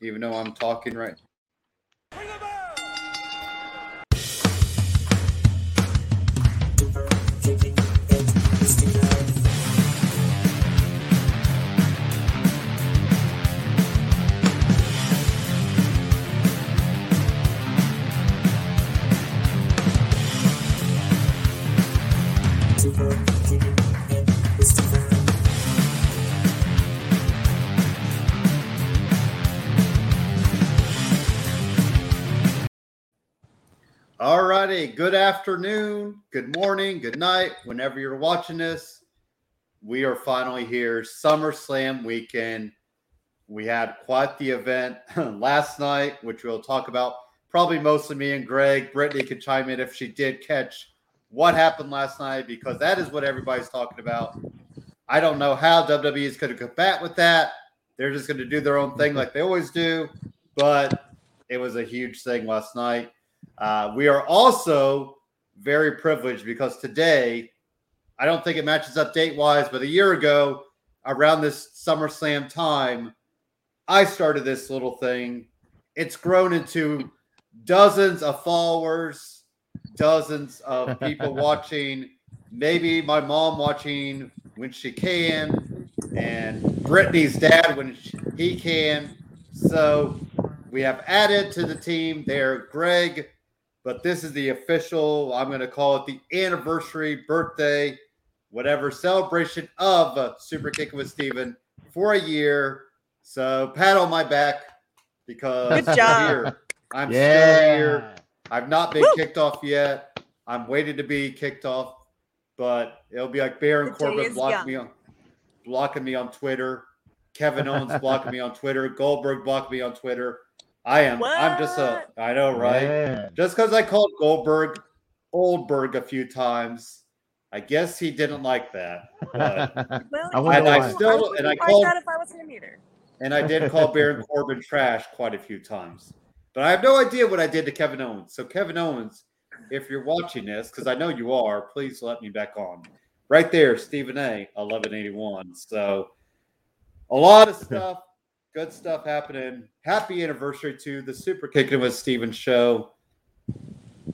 even though I'm talking right. Righty. Good afternoon, good morning, good night, whenever you're watching this. We are finally here. SummerSlam weekend. We had quite the event last night, which we'll talk about. Probably mostly me and Greg. Brittany could chime in if she did catch what happened last night because that is what everybody's talking about. I don't know how WWE is going to combat with that. They're just going to do their own thing like they always do. But it was a huge thing last night. Uh, we are also very privileged because today, I don't think it matches up date wise, but a year ago, around this SummerSlam time, I started this little thing. It's grown into dozens of followers, dozens of people watching, maybe my mom watching when she can, and Brittany's dad when he can. So we have added to the team there Greg but this is the official, I'm going to call it the anniversary, birthday, whatever celebration of uh, Super Kicking with Steven for a year. So pat on my back because Good job. I'm here. I'm Yeah. still here. I've not been Woo. kicked off yet. I'm waiting to be kicked off, but it'll be like Baron The Corbin blocking me on blocking me on Twitter. Kevin Owens blocking me on Twitter. Goldberg blocking me on Twitter. I am. I'm just a. I know, right? Yeah. Just because I called Goldberg Oldberg a few times, I guess he didn't like that. But, Well, I you wonder know, why. still- wouldn't and I called- that if I was him either. and I did call Baron Corbin trash quite a few times. But I have no idea what I did to Kevin Owens. So Kevin Owens, if you're watching this, because I know you are, please let me back on. Right there, Stephen A, 1181. So a lot of stuff, good stuff happening. Happy anniversary to the Super Kicking with Steven show.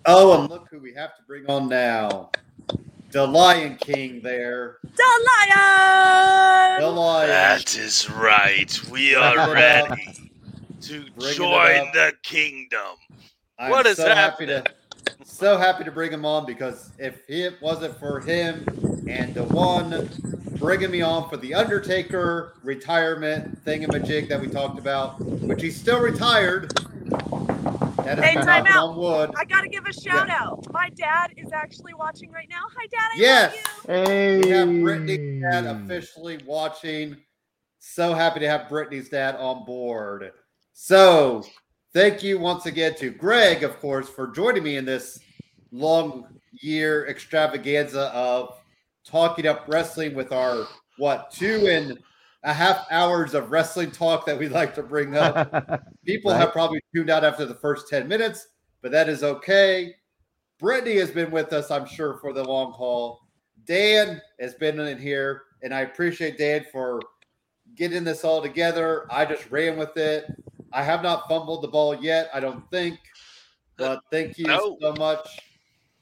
Oh, and look who we have to bring on now. The Lion King there. The lion. The Lion. That is right. We are ready to Bring join the kingdom. I'm What is so happy to happening? so happy to bring him on because if it wasn't for him and the one bringing me on for the Undertaker retirement thingamajig that we talked about, which he's still retired. That is Hey, time out. wood. I gotta give a shout out. My dad is actually watching right now. Hi, Dad. I Yes. love you. Hey. We have Brittany's dad officially watching. So happy to have Brittany's dad on board. So thank you once again to Greg, of course, for joining me in this long year extravaganza of talking up wrestling with our what two and a half hours of wrestling talk that we like to bring up. People Right. have probably tuned out after the first 10 minutes, but that is okay. Brittany has been with us, I'm sure, for the long haul. Dan has been in here, and I appreciate Dan for getting this all together. I just ran with it. I have not fumbled the ball yet, I don't think, but thank you No. so much.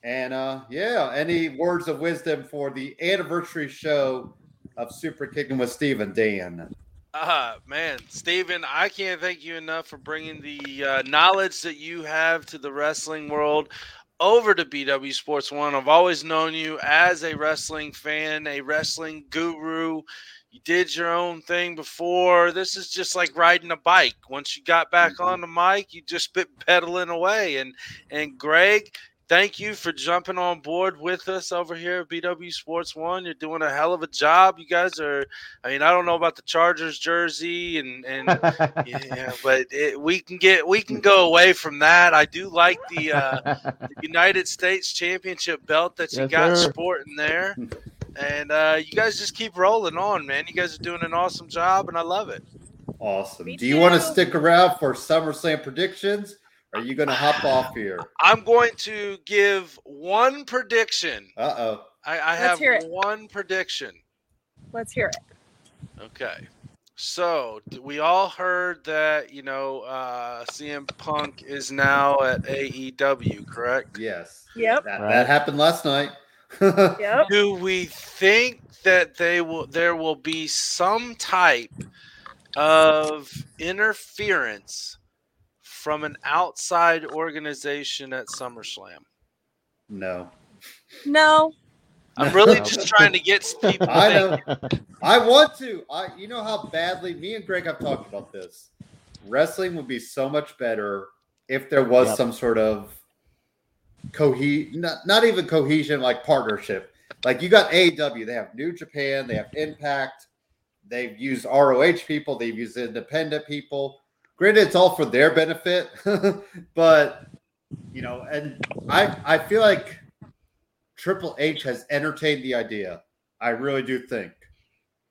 And uh, yeah, any words of wisdom for the anniversary show of Super Kicking with Steven, Dan? Ah, man, Steven, I can't thank you enough for bringing the uh, knowledge that you have to the wrestling world over to BW Sports One. I've always known you as a wrestling fan, a wrestling guru. You did your own thing before. This is just like riding a bike. Once you got back Mhm. on the mic, you just been pedaling away. And and Greg, thank you for jumping on board with us over here at BW Sports One. You're doing a hell of a job. You guys are. I mean, I don't know about the Chargers jersey and and yeah, but it, we can get we can go away from that. I do like the, uh, the United States Championship belt that you Yes, got sir. sporting there, and uh, you guys just keep rolling on, man. You guys are doing an awesome job, and I love it. Awesome. Me Do you want to stick around for SummerSlam predictions? Or are you going to hop off here? I'm going to give one prediction. Uh oh. I, I Let's have hear it. one prediction. Let's hear it. Okay. So we all heard that you know uh, CM Punk is now at AEW, correct? Yes. Yep. That, Right. that happened last night. Yep. Do we think that they will there will be some type of interference from an outside organization at SummerSlam? no. No. I'm really just trying to get people I know. I want to. I you know how badly me and Greg have talked about this. Wrestling would be so much better if there was Yep. some sort of cohe not, not even cohesion like partnership. Like you got AEW, they have New Japan, they have Impact, they've used ROH people, they've used independent people. Granted, it's all for their benefit, but you know, and I I feel like Triple H has entertained the idea. I really do think,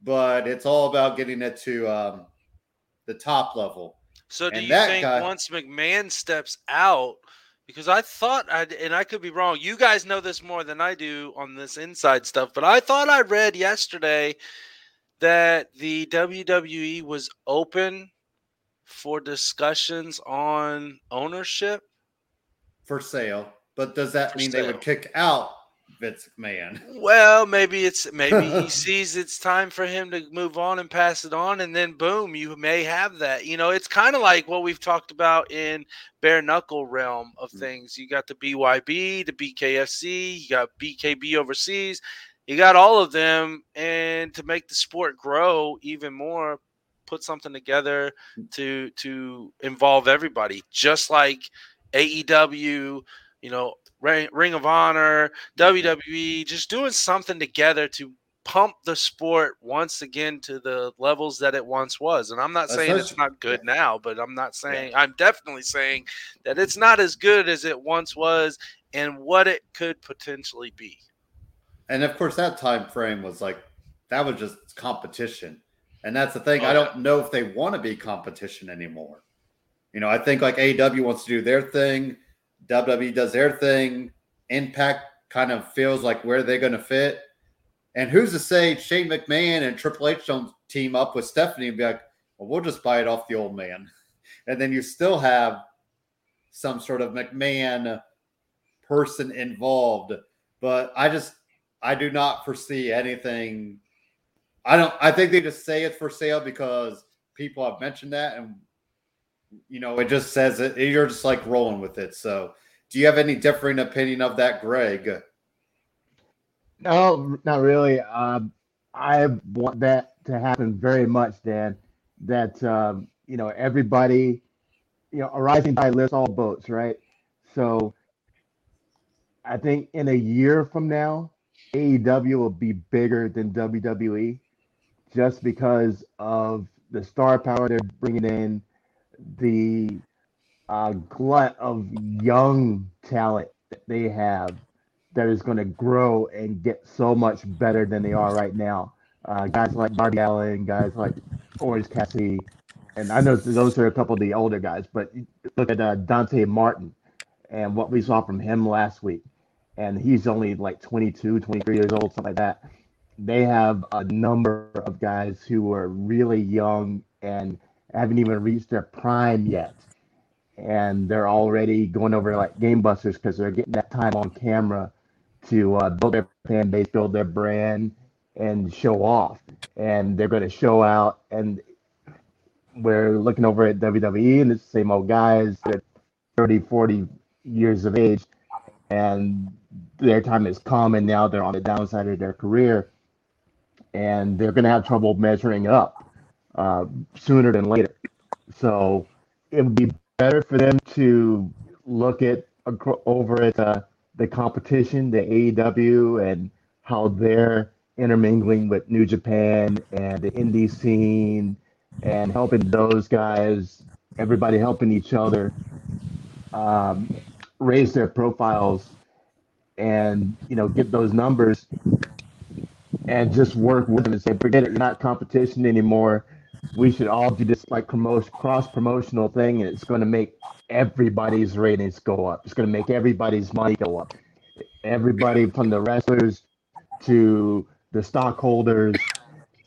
but it's all about getting it to um, the top level. So do And you think guy- once McMahon steps out, because I thought I and I could be wrong. You guys know this more than I do on this inside stuff, but I thought I read yesterday that the WWE was open for discussions on ownership. for sale. But does that For mean they would kick out Vince McMahon? Well, maybe it's maybe he sees it's time for him to move on and pass it on, and then boom, you may have that. You know, it's kind of like what we've talked about in bare knuckle realm of Mm. things. You got the BYB, the BKFC, you got BKB overseas, you got all of them, and to make the sport grow even more, put something together to to involve everybody, just like AEW. You know, Ring, Ring of Honor, mm-hmm. WWE, just doing something together to pump the sport once again to the levels that it once was. And I'm not saying it's not good now, but I'm not saying I'm definitely saying that it's not as good as it once was and what it could potentially be. And of course, that time frame was like that was just competition, and that's the thing. Oh, I don't know if they want to be competition anymore. You know, I think like AEW wants to do their thing, WWE does their thing, Impact kind of feels like where they're going to fit. And who's to say Shane McMahon and Triple H don't team up with Stephanie and be like, well, we'll just buy it off the old man. And then you still have some sort of McMahon person involved. But I just, I do not foresee anything. I don't, I think they just say it's for sale because people have mentioned that. And, you know, it just says it. You're just like rolling with it. So, do you have any differing opinion of that, Greg? No, not really. Um, I want that to happen very much, Dan. That um, you know everybody, you know, a rising tide lifts all boats, right? So, I think in a year from now, AEW will be bigger than WWE, just because of the star power they're bringing in, the uh, glut of young talent that they have that is going to grow and get so much better than they are right now. Uh, guys like Darby Allin, guys like Orange Cassidy, and I know those are a couple of the older guys, but look at uh, Dante Martin and what we saw from him last week. And he's only like 22, 23 years old, something like that. They have a number of guys who are really young and haven't even reached their prime yet. And they're already going over like game busters because they're getting that time on camera to uh, build their fan base, build their brand, and show off. And they're going to show out. And we're looking over at WWE, and it's the same old guys that 30, 40 years of age, and their time is come, and now they're on the downside of their career, and they're going to have trouble measuring up uh, sooner than later. So it would be better for them to look at over at uh, the competition, the AEW, and how they're intermingling with New Japan and the indie scene and helping those guys, everybody helping each other um, raise their profiles and you know get those numbers and just work with them and say forget it you're not competition anymore. We should all do this like promotion cross promotional thing and it's going to make everybody's ratings go up. It's going to make everybody's money go up. Everybody from the wrestlers to the stockholders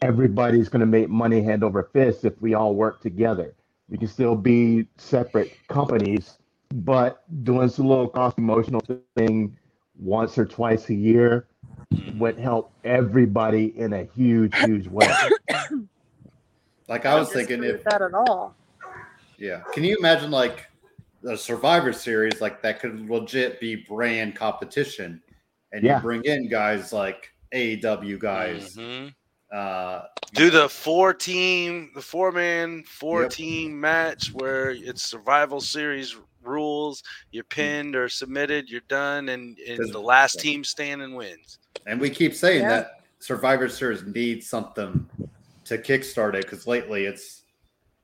everybody's going to make money hand over fist if we all work together. We can still be separate companies, but doing some little cross promotional thing once or twice a year would help everybody in a huge, huge way. Like I was don't thinking, if that at all. yeah, can you imagine like the Survivor Series like that could legit be brand competition, and Yeah. you bring in guys like AEW guys, Mhm. uh, Do the four team, the four man, four Yep. team match where it's survival series rules. You're pinned or submitted, you're done, and, and the last team standing wins. And we keep saying Yeah. that Survivor Series needs something to kickstart it because lately it's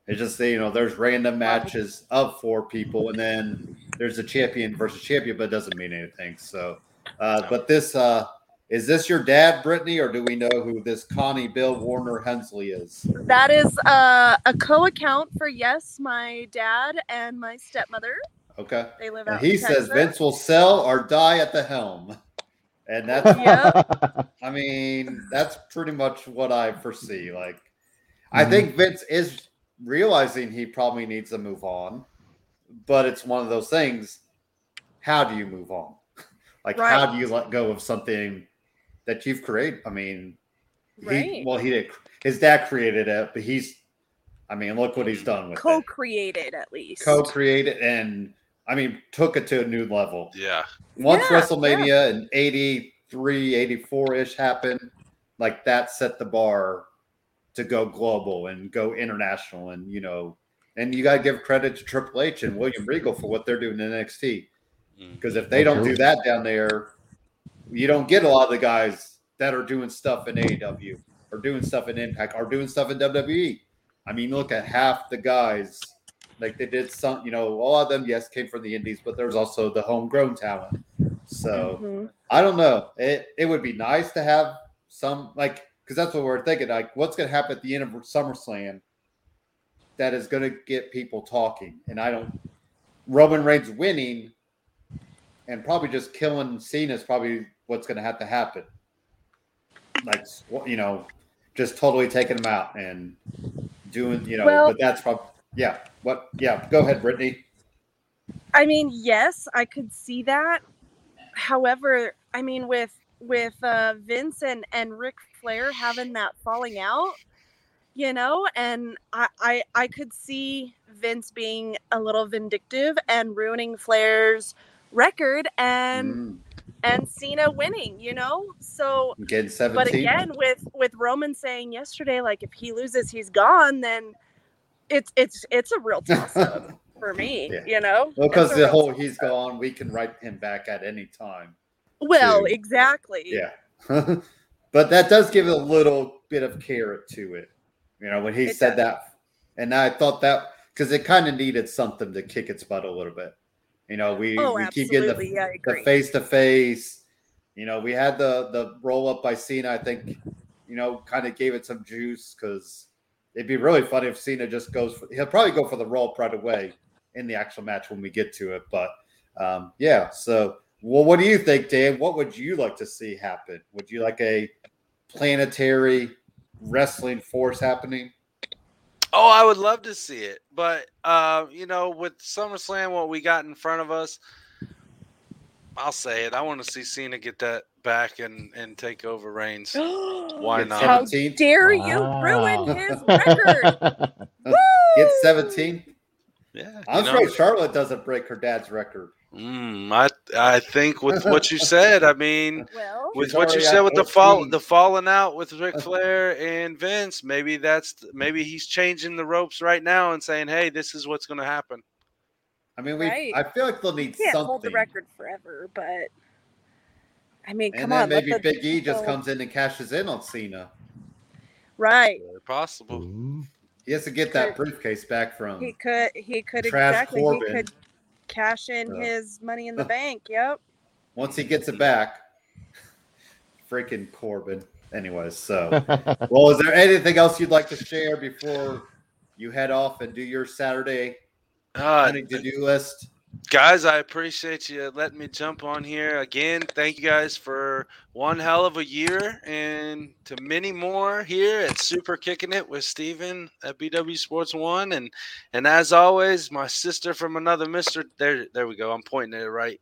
it's just you know there's random matches of four people and then there's a champion versus champion, but it doesn't mean anything. So, uh, No. but this uh, is this your dad, Brittany, or do we know who this Connie Bill Warner Hensley is? That is uh, a co-account for yes, my dad and my stepmother. Okay, They live and out. he in says Texas. Vince will sell or die at the helm, and that's Yep. I mean, that's pretty much what I foresee. Like, I Mhm. think Vince is realizing he probably needs to move on, but it's one of those things. How do you move on? Like, how do you let go of something that you've created? I mean, he, well, he did. His dad created it, but he's, I mean, look what he's done with it. co-created at least. Co-created and, I mean, took it to a new level Yeah. once Yeah, WrestleMania in 83, 84 ish happened, like that set the bar to go global and go international. And, you know, and you got to give credit to Triple H and William Regal for what they're doing in NXT. Mm. Because if they don't do that down there, you don't get a lot of the guys that are doing stuff in AEW or doing stuff in Impact or doing stuff in WWE. I mean, look at half the guys. Like they did some, you know, a lot of them, yes, came from the Indies, but there's also the homegrown talent. So Mhm. I don't know. It it would be nice to have some like because that's what we're thinking. Like, what's going to happen at the end of SummerSlam that is going to get people talking? And I don't. Roman Reigns winning and probably just killing Cena is probably what's going to have to happen. Like, you know, just totally taking him out and doing, you know. Well- but that's probably yeah. What? Yeah. Go ahead, Brittany. I mean, yes, I could see that. However, I mean, with with uh, Vince and and Ric Flair having that falling out, you know, and I, I I could see Vince being a little vindictive and ruining Flair's record and Mm, and Cena winning, you know. So, getting but again, with with Roman saying yesterday, like if he loses, he's gone, then it's it's it's a real toss up for me, Yeah. you know. Well, because the whole he's gone, we can write him back at any time. Well, too. exactly. Yeah. but that does give a little bit of carrot to it. You know, when he It said does. that. And I thought that because it kind of needed something to kick its butt a little bit. You know, we, Oh, we keep getting the, Yeah, the face to face. You know, we had the the roll up by Cena. I think, you know, kind of gave it some juice because it'd be really funny if Cena just goes. For, he'll probably go for the roll right away in the actual match when we get to it. But um, yeah, so well, what do you think, Dan? What would you like to see happen? Would you like a planetary wrestling force happening? Oh, I would love to see it, but uh, you know, with SummerSlam, what we got in front of us, I'll say it. I want to see Cena get that back and and take over Reigns. Why Get not? How 17? dare Wow. you ruin his record? Get 17. Yeah, I'm you know? Charlotte doesn't break her dad's record. Mm, I I think with what you said, I mean, Well, with what you said at with the fall the falling out with Ric Flair and Vince, maybe that's maybe he's changing the ropes right now and saying, "Hey, this is what's going to happen." I mean, we. Right. I feel like they'll need can't something. hold the record forever, but I mean, And come then on. maybe the Big E just people- comes in and cashes in on Cena. Right. Very possible. He has to get that briefcase back from. He could. He could Trash exactly. Corbin. He could cash in Yeah. his money in the bank. Yep. Once he gets it back, freaking Corbin. Anyways, so well, is there anything else you'd like to share before you head off and do your Saturday Uh, to do list? Guys, I appreciate you letting me jump on here again. Thank you guys for one hell of a year and to many more here at Super Kicking It with Steven at BW Sports One. And and as always, my sister from another Mister. There, there we go. I'm pointing at it right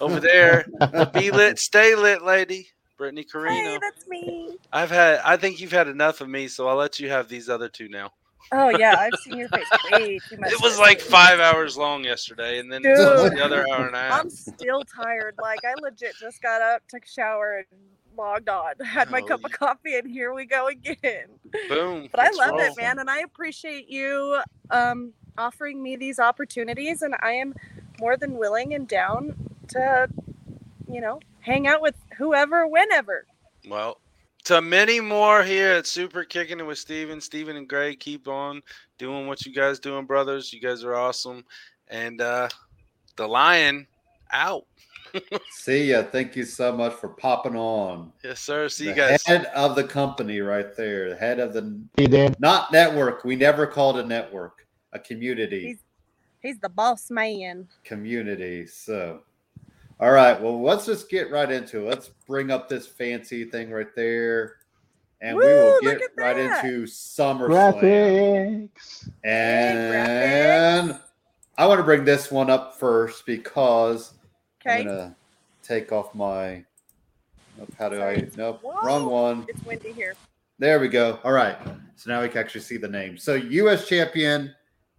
over there. the Be Lit, Stay Lit lady, Brittany Carino. Hey, that's me. I've had. I think you've had enough of me, so I'll let you have these other two now. Oh yeah, I've seen your face way too much. It was like five hours long yesterday, and then Dude. the other hour and a half. I'm still tired. Like I legit just got up, took a shower, and logged on. Had my Oh, cup of coffee, and here we go again. Boom. But I love roll. it, man, and I appreciate you um, offering me these opportunities, and I am more than willing and down to, you know, hang out with whoever, whenever. Well, to many more here at Super Kicking It with Steven. Steven and Greg, keep on doing what you guys doing, brothers. You guys are awesome. And uh the lion out. See ya. Thank you so much for popping on. Yes, sir. See you guys. Head of the company right there. The head of the Hey, Dan. not network. We never called a network. A community. He's- He's the boss man. community. So, all right. Well, let's just get right into it. Let's bring up this fancy thing right there, and we will get right that. into SummerSlam. Graphics. And I want to bring this one up first because I'm gonna take off my. Nope, how do Sorry, I? Nope, Whoa. wrong one. It's windy here. There we go. All right. So now we can actually see the name. So U.S. champion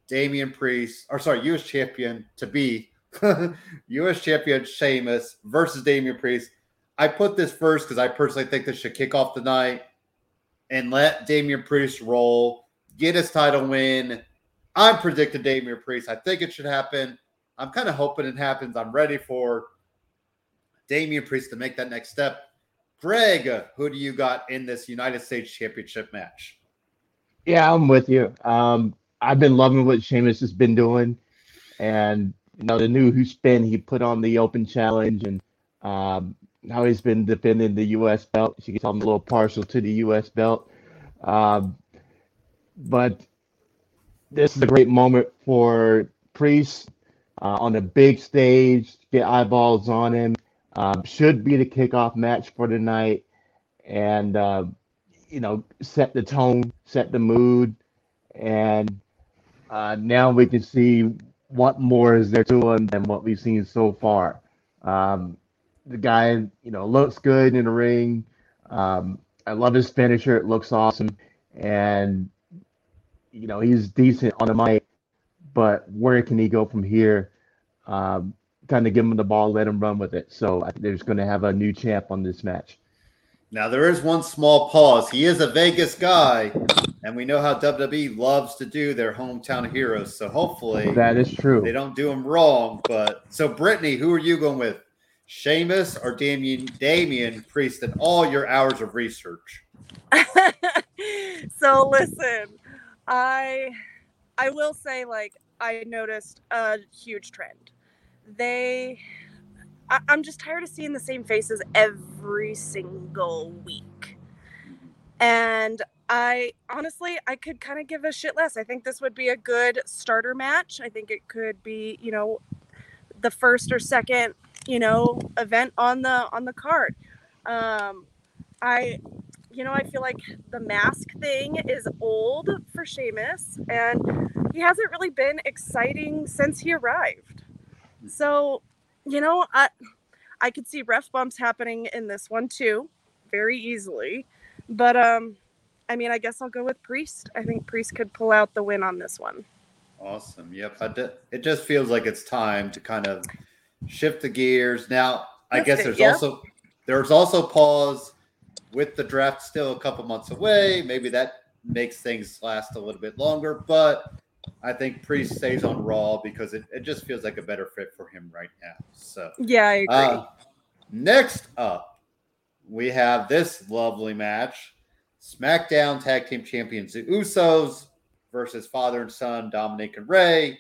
Damian Priest, or sorry, U.S. champion to be U.S. champion Sheamus versus Damian Priest. I put this first because I personally think this should kick off the night and let Damian Priest roll, get his title win. I'm predicting Damian Priest. I think it should happen. I'm kind of hoping it happens. I'm ready for Damian Priest to make that next step. Greg, who do you got in this United States Championship match? Yeah, I'm with you. Um, I've been loving what Sheamus has been doing, and you know the new who spin he put on the Open Challenge, and um, how he's been defending the U.S. belt. Can tell I'm a little partial to the U.S. belt, um, but this is a great moment for Priest uh, on a big stage. Get eyeballs on him. Um, should be the kickoff match for tonight, and. Uh, you know, set the tone, set the mood, and uh, now we can see what more is there to him than what we've seen so far. Um, the guy, you know, looks good in the ring. Um, I love his finisher; it looks awesome, and you know he's decent on the mic. But where can he go from here? Um, kind of give him the ball, let him run with it. So I think they're just going to have a new champ on this match. Now there is one small pause. He is a Vegas guy, and we know how WWE loves to do their hometown heroes. So hopefully That is true. they don't do them wrong. But so Brittany, who are you going with? Sheamus or Damian Damian Priest in all your hours of research? so listen, I I will say like I noticed a huge trend. They I, I'm just tired of seeing the same faces every single week. And I honestly I could kind of give a shit less. I think this would be a good starter match. I think it could be, you know, the first or second, you know, event on the on the card. Um I you know, I feel like the mask thing is old for Sheamus, and he hasn't really been exciting since he arrived. So, you know, I I could see ref bumps happening in this one too, very easily. But um, I mean, I guess I'll go with Priest. I think Priest could pull out the win on this one. Awesome. Yep. I d- it just feels like it's time to kind of shift the gears. Now, I guess it, there's yeah. also there's also pause with the draft still a couple months away. Maybe that makes things last a little bit longer, but I think Priest stays on Raw because it, it just feels like a better fit for him right now. So Yeah, I agree. uh, next up, we have this lovely match: SmackDown Tag Team Champions the Usos versus father and son Dominic and Ray.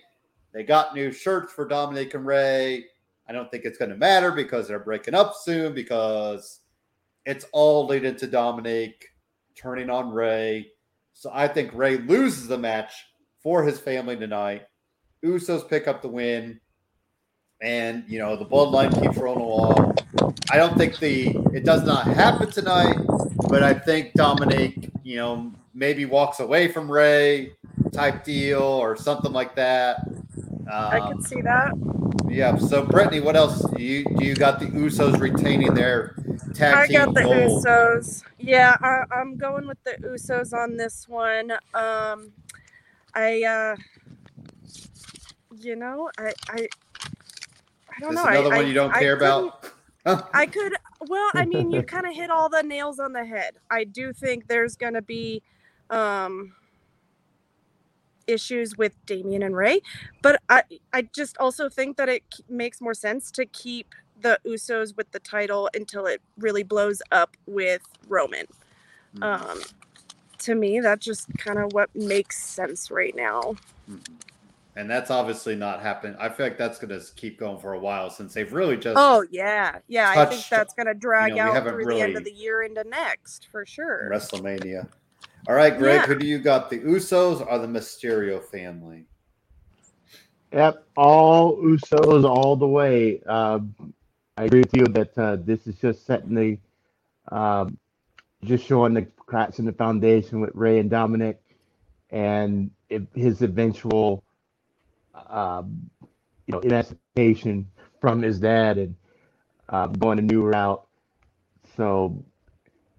They got new shirts for Dominic and Ray. I don't think it's going to matter because they're breaking up soon because it's all leading to Dominic turning on Ray. So I think Ray loses the match for his family tonight. Usos pick up the win. and you know the bloodline keeps rolling along. I don't think the it does not happen tonight, but I think Dominic, you know, maybe walks away from Ray type deal or something like that. Um, I can see that. Yeah. So, Brittany, what else? Do you do you got the Usos retaining their tag I got the gold? Usos. Yeah, I, I'm going with the Usos on this one. Um, I, uh, you know, I, I, I don't This know. another I, one you don't I care about? I could. Well, I mean, you kind of hit all the nails on the head. I do think there's going to be um, issues with Damien and Ray, but I, I just also think that it makes more sense to keep the Usos with the title until it really blows up with Roman. Mhm. Um, to me, that's just kind of what makes sense right now. Mhm. And that's obviously not happening. I feel like that's going to keep going for a while since they've really just. Oh yeah, yeah. I think that's going to drag we out haven't through the end of the year into next for sure. WrestleMania. All right, Greg, Yeah. who do you got? The Usos or the Mysterio family? Yep, all Usos all the way. Um, I agree with you that uh, this is just setting the, um, just showing the cracks in the foundation with Ray and Dominic, and if his eventual, um, you know, emancipation from his dad and uh, going a new route. So,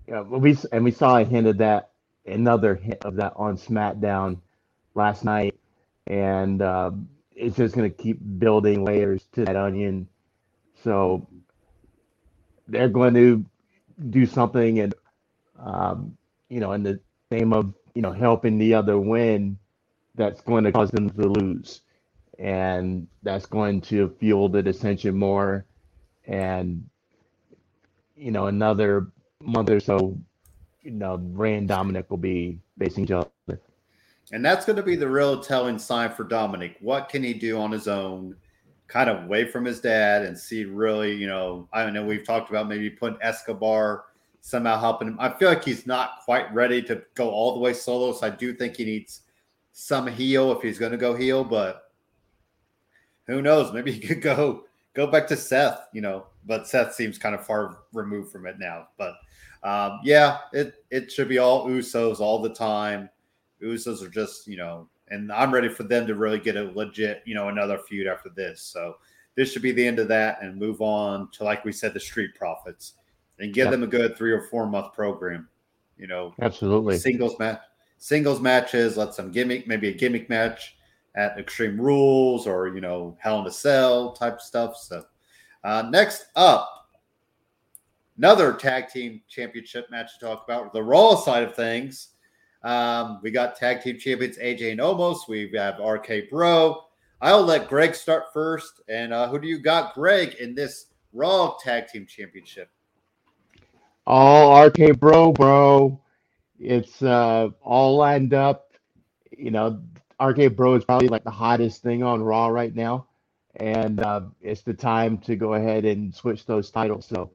we and we saw a hint of that, another hint of that on SmackDown last night, and. Um, it's just going to keep building layers to that onion. So they're going to do something, and um, you know, in the name of you know helping the other win, that's going to cause them to lose, and that's going to fuel the dissension more. And you know, another month or so, you know, Ray and Dominic will be facing each other. And that's going to be the real telling sign for Dominic. What can he do on his own, kind of away from his dad, and see really, you know, I don't know. We've talked about maybe putting Escobar somehow helping him. I feel like he's not quite ready to go all the way solo. So I do think he needs some heel if he's going to go heel, but who knows? Maybe he could go go back to Seth, you know. But Seth seems kind of far removed from it now. But um, yeah, it it should be all Usos all the time. Usos are just, you know, and I'm ready for them to really get a legit, you know, another feud after this. So this should be the end of that and move on to, like we said, the Street Profits and give Yep. them a good three or four month program. You know, Absolutely. singles match, singles matches. Let some gimmick, maybe a gimmick match at Extreme Rules or you know Hell in a Cell type stuff. So uh, next up, another tag team championship match to talk about. The Raw side of things. Um, we got tag team champions AJ and Omos. We have RK Bro. I'll let Greg start first. And uh, who do you got, Greg, in this Raw tag team championship? all RK Bro, bro. It's uh, all lined up. You know, RK Bro is probably like the hottest thing on Raw right now, and uh, it's the time to go ahead and switch those titles. So,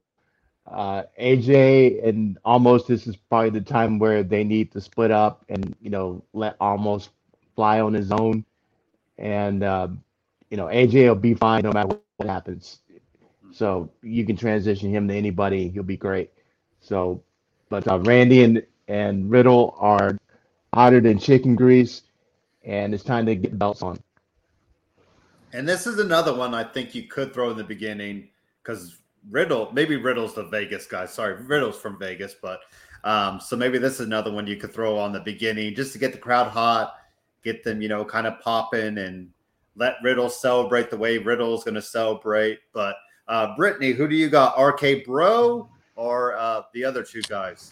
uh, AJ and Omos this is probably the time where they need to split up and you know let Omos fly on his own, and uh, you know AJ will be fine no matter what happens. So you can transition him to anybody; he'll be great. So, but uh, Randy and, and Riddle are hotter than chicken grease, and it's time to get belts on. And this is another one I think you could throw in the beginning because Riddle, maybe Riddle's the Vegas guy. Sorry, Riddle's from Vegas, but um, so maybe this is another one you could throw on the beginning just to get the crowd hot, get them, you know, kind of popping and let Riddle celebrate the way Riddle's going to celebrate. But uh, Brittany, who do you got? RK Bro or uh, the other two guys?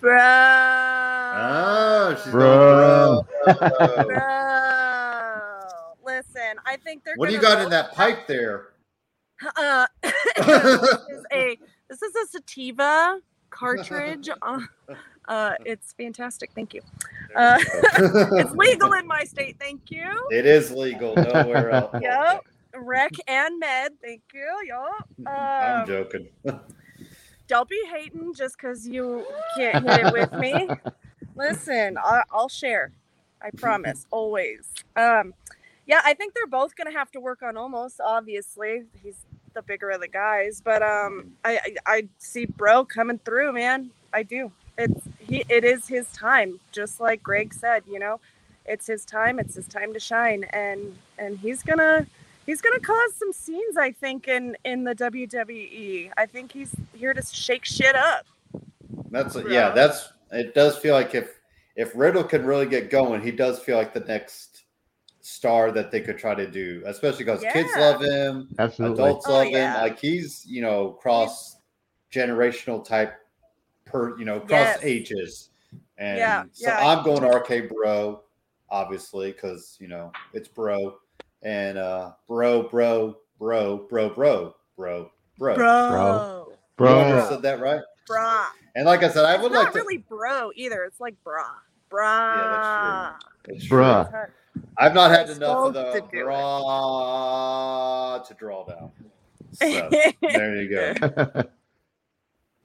Bro. Oh, she's Bro. going bro. Bro. Listen, I think they're. what do you got in that pipe there? Uh, this is a this is a sativa cartridge. Uh, it's fantastic. Thank you. Uh, it's legal in my state. Thank you. It is legal nowhere else. Yep. Rec and med. Thank you. Yup. I'm Um, joking. Don't be hating just because you can't hit it with me. Listen, I, I'll share. I promise, always. Um, Yeah, I think they're both gonna have to work on Omos. Obviously, he's the bigger of the guys, but um, I I, I see Bro coming through, man. I do. It's he. It is his time, just like Greg said. You know, it's his time. It's his time to shine, and and he's gonna he's gonna cause some scenes. I think in in the WWE. I think he's here to shake shit up. That's yeah. That's it. Does feel like if if Riddle can really get going, he does feel like the next star that they could try to do, especially because kids love him, Absolutely. adults Oh, love yeah. him. Like he's you know cross generational type per you know cross Yes. ages, and Yeah, so yeah. I'm going RK Bro, obviously because you know it's Bro and uh Bro Bro Bro Bro Bro Bro Bro. Bro, Bro. You understood that right? bra. And like I said, I It's would not like to. really bro either. It's like bra, bra. It's true. Bruh. I've not had It's enough of the to do it. to draw down. So there you go.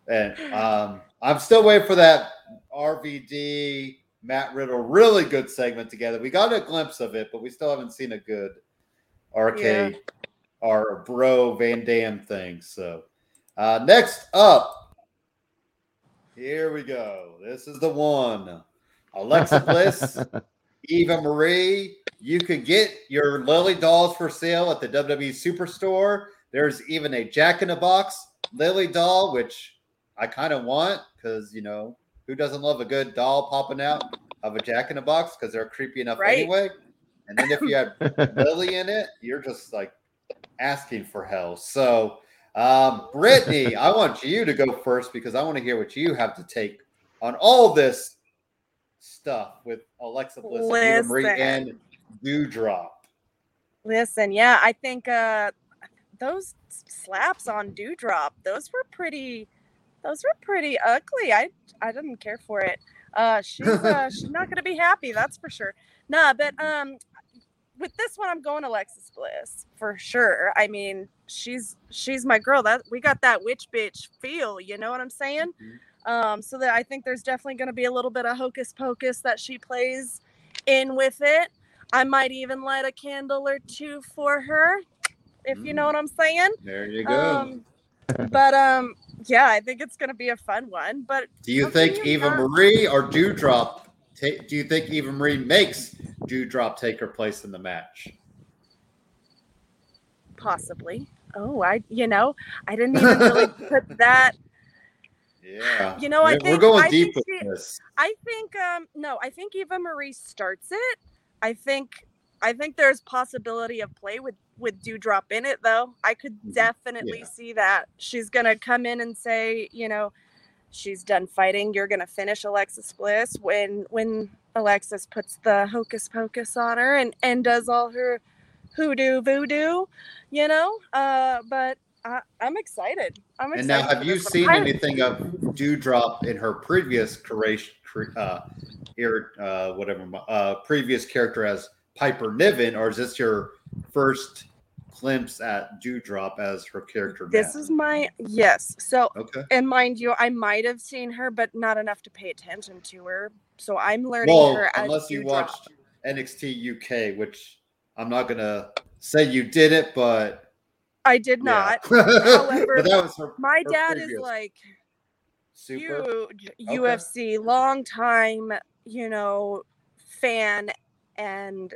And um, I'm still waiting for that RVD Matt Riddle really good segment together. We got a glimpse of it, but we still haven't seen a good arcade or bro Van Dam thing. So uh, next up, here we go. This is the one. Alexa Bliss Eva Marie. You could get your Lilly dolls for sale at the WWE Superstore. There's even a Jack in the Box Lilly doll, which I kind of want because you know who doesn't love a good doll popping out of a Jack in the Box because they're creepy enough Right. anyway. And then if you have Lilly in it, you're just like asking for hell. So, um, Brittany, I want you to go first because I want to hear what you have to take on all this stuff with Alexa Bliss and Eva Marie Listen. and Doudrop. Listen, yeah, I think uh those slaps on Doudrop, those were pretty those were pretty ugly. I I didn't care for it. Uh she's uh she's not gonna be happy, that's for sure. Nah, but um with this one I'm going to Alexis Bliss for sure. I mean, she's she's my girl. That we got that witch bitch feel, you know what I'm saying? Um, so that I think there's definitely going to be a little bit of hocus pocus that she plays in with it. I might even light a candle or two for her, if you know Mm. what I'm saying. There you go. Um, but um, yeah, I think it's going to be a fun one. But do you think Eva Marie or Doudrop? Ta- do you think Eva Marie makes Doudrop take her place in the match? possibly, oh, I, you know, I didn't even really put that. Yeah. You know, I We're- we're think- going I deep think with she- this. I think um no, I think Eva Marie starts it. I think I think there's possibility of play with with Doudrop in it though. I could Mhm. definitely Yeah. see that. She's going to come in and say, you know, she's done fighting. You're going to finish Alexis Bliss when when Alexis puts the hocus pocus on her and and does all her hoodoo voodoo, you know? Uh but I, I'm excited. I'm excited. And now, have you seen I- anything of Doudrop in her previous creation, uh, here, uh, whatever, uh, previous character as Piper Niven, or is this your first glimpse at Doudrop as her character? This now? is my yes. So okay. and mind you, I might have seen her, but not enough to pay attention to her. So I'm learning Well, her as unless you Doudrop. watched NXT UK, which I'm not gonna say you did it, but I did yeah. not. However, but that was her My her dad is like super. huge UFC, long time, you know, fan, and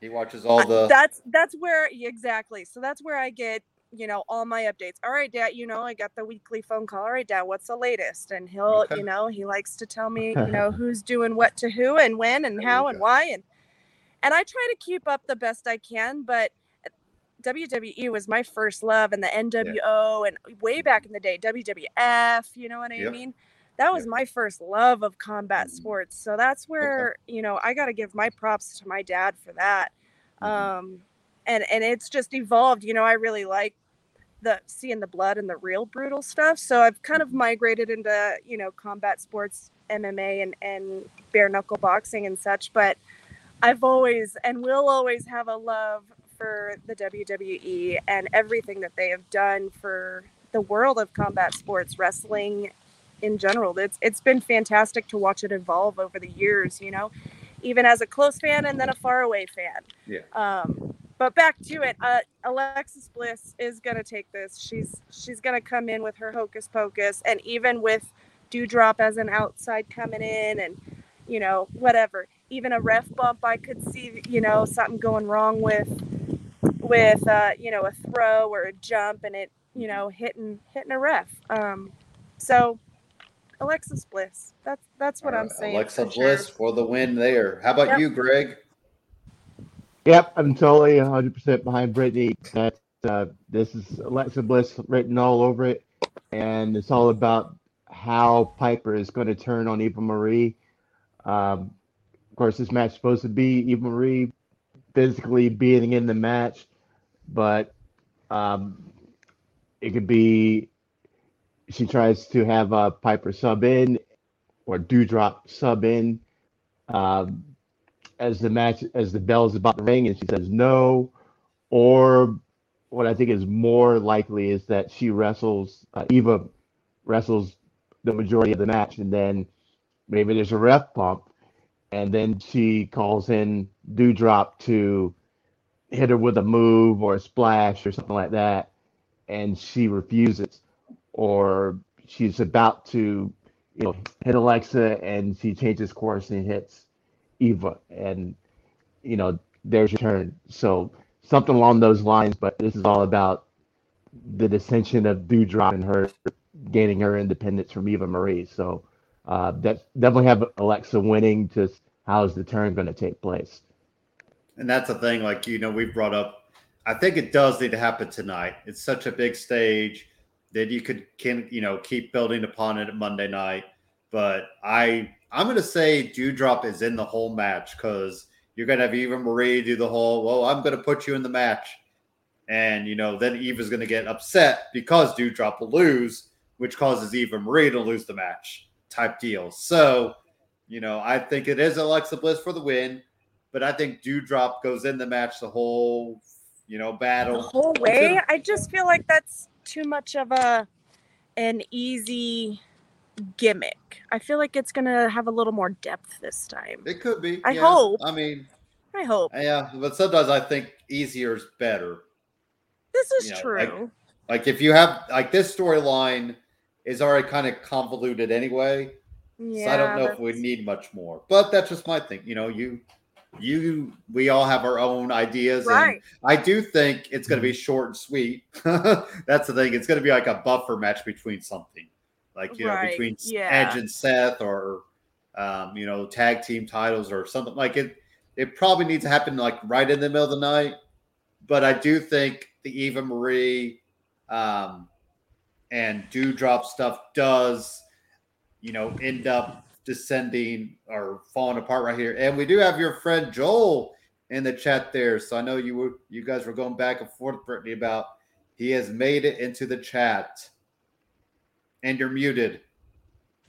He watches all the. that's that's where exactly. So that's where I get you know all my updates. All right, dad. You know, I got the weekly phone call. All right, dad. What's the latest? And he'll, Okay. you know, he likes to tell me, you know, who's doing what to who and when and There how and why and and I try to keep up the best I can, but. Uh, WWE was my first love, and the NWO, and way back in the day, WWF. You know what I mean? That was Yep. my first love of combat Mhm. sports. So that's where you know I got to give my props to my dad for that Mhm. um and and it's just evolved you know i really like the seeing the blood and the real brutal stuff so i've kind of migrated into you know combat sports mma and and bare knuckle boxing and such but i've always and will always have a love for the wwe and everything that they have done for the world of combat sports wrestling in general it's it's been fantastic to watch it evolve over the years you know even as a close fan and then a far away fan Yeah. um but back to it. Uh, Alexis Bliss is gonna take this. She's she's gonna come in with her hocus pocus, and even with Doudrop as an outside coming in, and you know whatever. Even a ref bump, I could see you know something going wrong with with uh, you know a throw or a jump, and it you know hitting hitting a ref. Um, so Alexis Bliss. That's that's what All I'm saying. Alexa for sure. Bliss for the win there. How about Yep. you, Greg? Yep, I'm totally 100% behind Brittany. That uh, this is Alexa Bliss written all over it, and it's all about how Piper is going to turn on Eva Marie. Um, of course, this match is supposed to be Eva Marie physically being in the match, but um, it could be she tries to have uh, Piper sub in or Doudrop sub in. Um, as the match as the bell is about to ring and she says no or what i think is more likely is that she wrestles uh, eva wrestles the majority of the match and then maybe there's a ref bump and then she calls in doudrop to hit her with a move or a splash or something like that and she refuses or she's about to you know hit alexa and she changes course and hits Eva, and you know, there's your turn. So something along those lines. But this is all about the dissension of Doudrop and her gaining her independence from Eva Marie. So uh, that definitely have Alexa winning. Just how is the turn going to take place? And that's the thing, like you know, we've brought up. I think it does need to happen tonight. It's such a big stage that you could can you know keep building upon it Monday night. But I I'm gonna say Doudrop is in the whole match because you're gonna have Eva Marie do the whole. Well, I'm gonna put you in the match, and you know then Eva's gonna get upset because Doudrop will lose, which causes Eva Marie to lose the match type deal. So you know I think it is Alexa Bliss for the win but I think Doudrop goes in the match the whole, you know, the battle. whole way. I just feel like that's too much of a an easy gimmick. I feel like it's gonna have a little more depth this time. It could be. I yeah. hope. I mean, I hope yeah, but sometimes I think easier is better. this is you know, true. like- Like if you have like this storyline is already kind of convoluted anyway, yeah, so I don't know if we need much more. But that's just my thing. You know, you, you, we all have our own ideas, and right. I do think it's going to be short and sweet. That's the thing. It's going to be like a buffer match between something, like you know, between yeah. Edge and Seth, or um, you know, tag team titles or something like it. It probably needs to happen like right in the middle of the night. But I do think the Eva Marie um, and Doudrop stuff does, you know, end up descending or falling apart right here. And we do have your friend Joel in the chat there. So I know you were you guys were going back and forth, Brittany, about he has made it into the chat. And you're muted.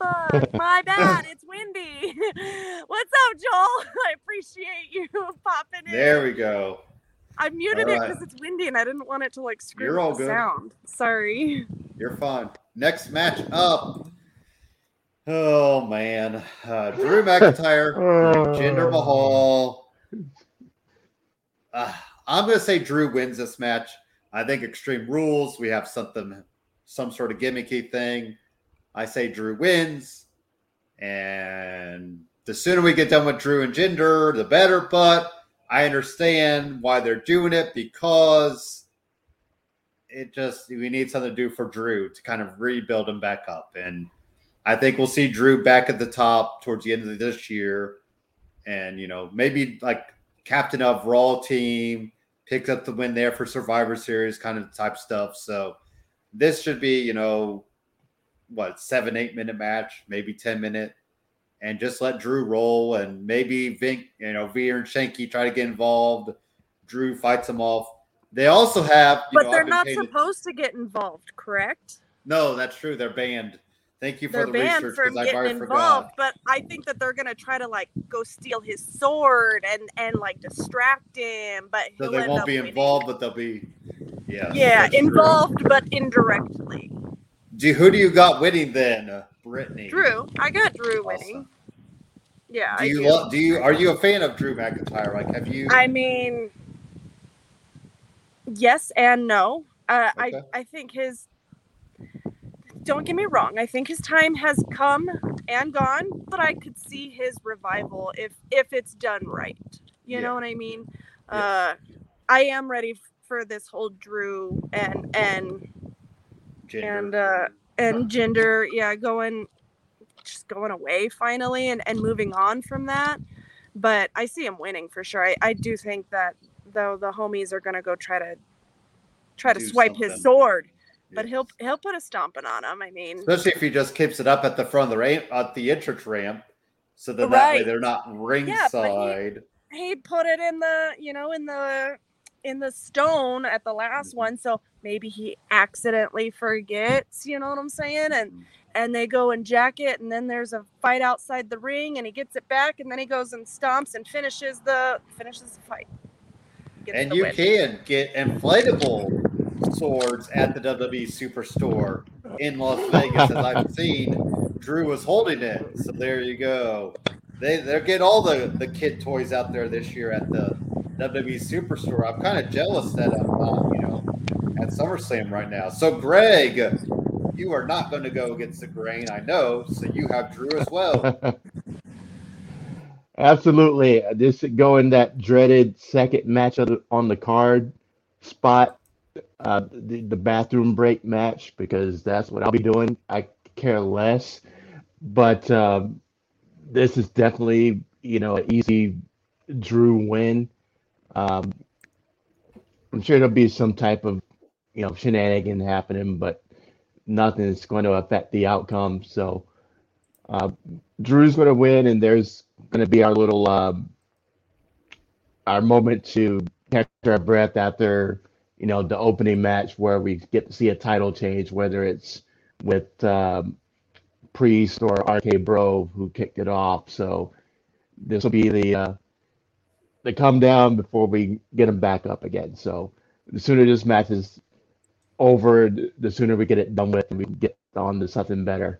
Fuck, my bad. It's windy. What's up, Joel? I appreciate you popping in. There we go. I muted All it because it's windy and I didn't want it to like screw You're all the good. sound. Sorry. You're fine. Next match up. Oh man. Uh, Drew McIntyre, Jinder Mahal. Uh, I'm gonna say Drew wins this match. I think Extreme Rules. We have something, some sort of gimmicky thing. I say Drew wins, and the sooner we get done with Drew and Jinder, the better. But I understand why they're doing it because it just we need something to do for Drew to kind of rebuild him back up. And I think we'll see Drew back at the top towards the end of this year. And you know, maybe like captain of Raw team, picks up the win there for Survivor Series kind of type stuff. So this should be, you know, what, seven, eight minute match, maybe 10 minute, and just let Drew roll and maybe Vink, you know, Veer and Shanky try to get involved. Drew fights them off. They also have, you But know, they're not supposed to get involved, correct? No, that's true. They're banned. Thank you for They're the banned research from getting involved, forgot. but I think that they're gonna try to like go steal his sword and and like distract him, but So they won't be winning. involved, but they'll be, yeah. Yeah, that's true. involved but indirectly. Do who do you got winning then, uh, Brittany? Drew, I got Drew Awesome. winning. Yeah, Do I you do. lo- do you are you a fan of Drew McIntyre? Like, have you? I mean, yes and no. Uh, Okay. I I think his. Don't get me wrong. I think his time has come and gone, but I could see his revival if if it's done right. You Yeah. know what I mean? Yes. Uh, I am ready for this whole Drew and and Jinder. and uh and jinder yeah going just going away finally and and moving on from that but i see him winning for sure i, I do think that though the homies are gonna go try to try to Do swipe something. his sword but he'll he'll put a stomping on him i mean especially if he just keeps it up at the front of the ramp at the entrance ramp, so that that way they're not ringside. he put it in the you know in the in the stone at the last Mhm. one so maybe he accidentally forgets you know what i'm saying and Mhm. and they go and jack it and then there's a fight outside the ring and he gets it back and then he goes and stomps and finishes the finishes the fight Gets and the you win. can get inflatable swords at the WWE Superstore in Las Vegas, as I've seen. Drew was holding it, so there you go. They they're getting all the the kid toys out there this year at the WWE Superstore. I'm kind of jealous that I'm not, you know, at SummerSlam right now. So Greg, you are not going to go against the grain, I know. So you have Drew as well. Absolutely. This go in that dreaded second match on the card spot, uh, the, the bathroom break match, because that's what I'll be doing. I care less. But um, this is definitely, you know, an easy Drew win. Um, I'm sure there'll be some type of, you know, shenanigan happening, but nothing is going to affect the outcome. So uh, Drew's going to win, and there's going to be our little um, our moment to catch our breath after you know the opening match where we get to see a title change, whether it's with um, Priest or RK Bro who kicked it off. So this will be the uh, the come down before we get them back up again. So the sooner this match is over, the sooner we get it done with, and we get on to something better.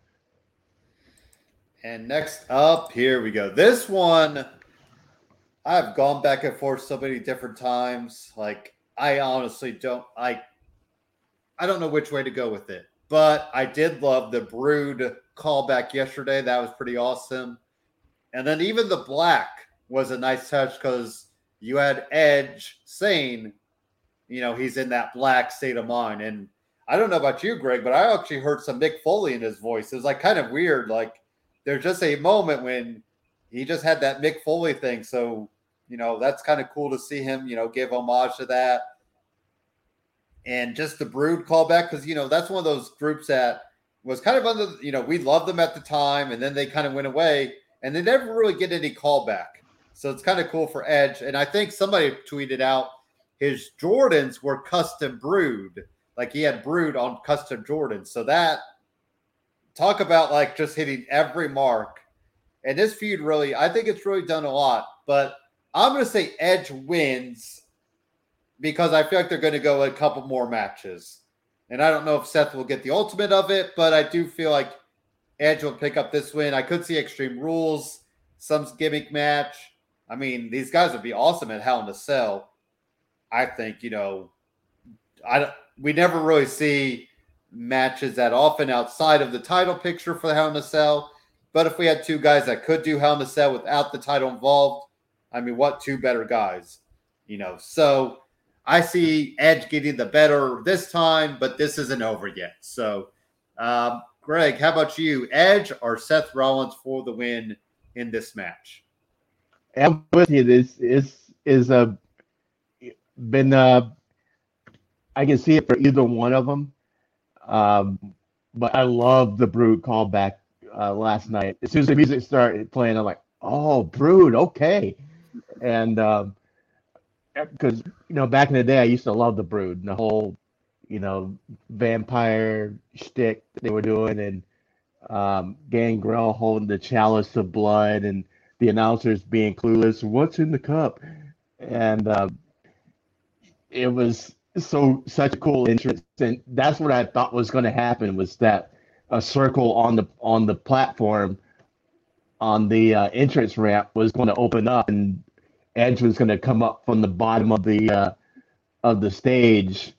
And next up, here we go. This one, I've gone back and forth so many different times. Like, I honestly don't I I don't know which way to go with it. But I did love the Brood callback yesterday. That was pretty awesome. And then even the black was a nice touch because you had Edge saying, you know, he's in that black state of mind. And I don't know about you, Greg, but I actually heard some Mick Foley in his voice. It was like kind of weird. Like there's just a moment when he just had that Mick Foley thing. So, you know, that's kind of cool to see him, you know, give homage to that. And just the Brood callback, because, you know, that's one of those groups that was kind of under, you know, we loved them at the time and then they kind of went away and they never really get any callback. So it's kind of cool for Edge. And I think somebody tweeted out his Jordans were custom Brood. Like he had Brood on custom Jordans. So that talk about like just hitting every mark. And this feud really, I think it's really done a lot. But I'm going to say Edge wins because I feel like they're going to go a couple more matches. And I don't know if Seth will get the ultimate of it, but I do feel like Edge will pick up this win. I could see Extreme Rules, some gimmick match. I mean, these guys would be awesome at Hell in a Cell. I think, you know, I don't, we never really see matches that often outside of the title picture for Hell in a Cell. But if we had two guys that could do Hell in a Cell without the title involved, I mean, what two better guys? You know, so I see Edge getting the better this time, but this isn't over yet. So, um, Greg, how about you? Edge or Seth Rollins for the win in this match? I'm with you. This is is a been uh I can see it for either one of them. Um, but I love the Brood callback uh, last night. As soon as the music started playing, I'm like, oh, Brood, okay. And because you know, back in the day, I used to love the Brood and the whole, you know, vampire shtick they were doing, and um, Gangrel holding the chalice of blood, and the announcers being clueless. What's in the cup? And uh, it was so such a cool entrance, and that's what I thought was going to happen was that a circle on the on the platform on the uh, entrance ramp was going to open up, and Edge was going to come up from the bottom of the uh, of the stage,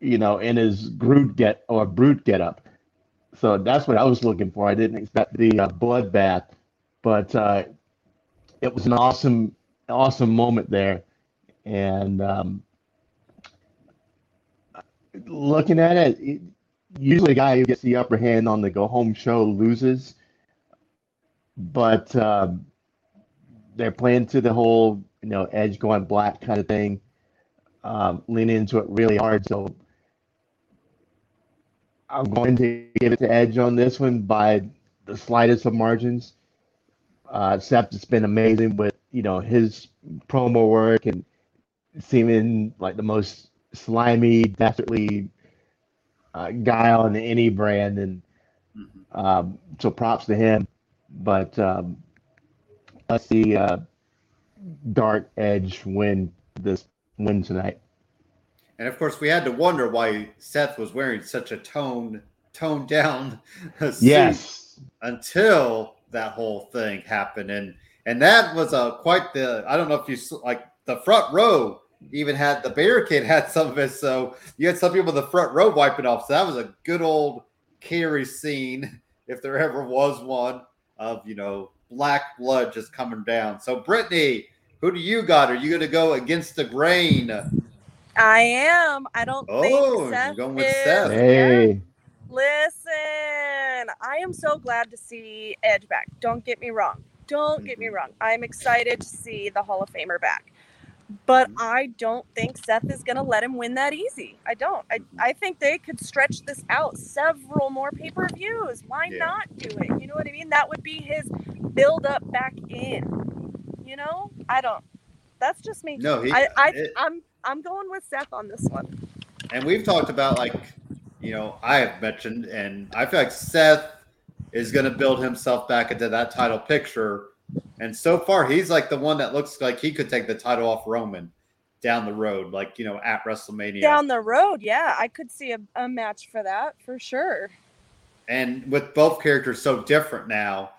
you know, in his Brood get or Brood get up. So that's what I was looking for. I didn't expect the uh, bloodbath, but uh, it was an awesome, awesome moment there. And um, looking at it, it, usually the guy who gets the upper hand on the go home show loses. But um, they're playing to the whole, you know, edge going black kind of thing, um, leaning into it really hard. So I'm going to give it to Edge on this one by the slightest of margins. Uh, Seth has been amazing with you know his promo work and seeming like the most slimy, definitely uh, guy on any brand, and um, so props to him. But um, let's see, uh, Dark Edge win this win tonight. And of course, we had to wonder why Seth was wearing such a tone toned down Yes. until that whole thing happened, and and that was a quite the. I don't know if you like the front row even had the barricade had some of it, so you had some people in the front row wiping off. So that was a good old Carrie scene, if there ever was one of you know black blood just coming down. So Brittany, who do you got? Are you going to go against the grain? I am. I don't Oh, think you're going with is- Seth. Yeah. Hey. Listen, I am so glad to see Edge back. Don't get me wrong. Don't get me Mhm. wrong. I'm excited to see the Hall of Famer back. But Mhm. I don't think Seth is going to let him win that easy. I don't. I, I think they could stretch this out several more pay per views. Why Yeah. not do it? You know what I mean? That would be his build up back in. You know? I don't. That's just me. No, he. I, I, it- I'm, I'm going with Seth on this one. and we've talked about like you know i have mentioned and i feel like seth is going to build himself back into that title picture and so far he's like the one that looks like he could take the title off roman down the road like you know at wrestlemania Down the road, yeah, I could see a, a match for that for sure. and with both characters so different now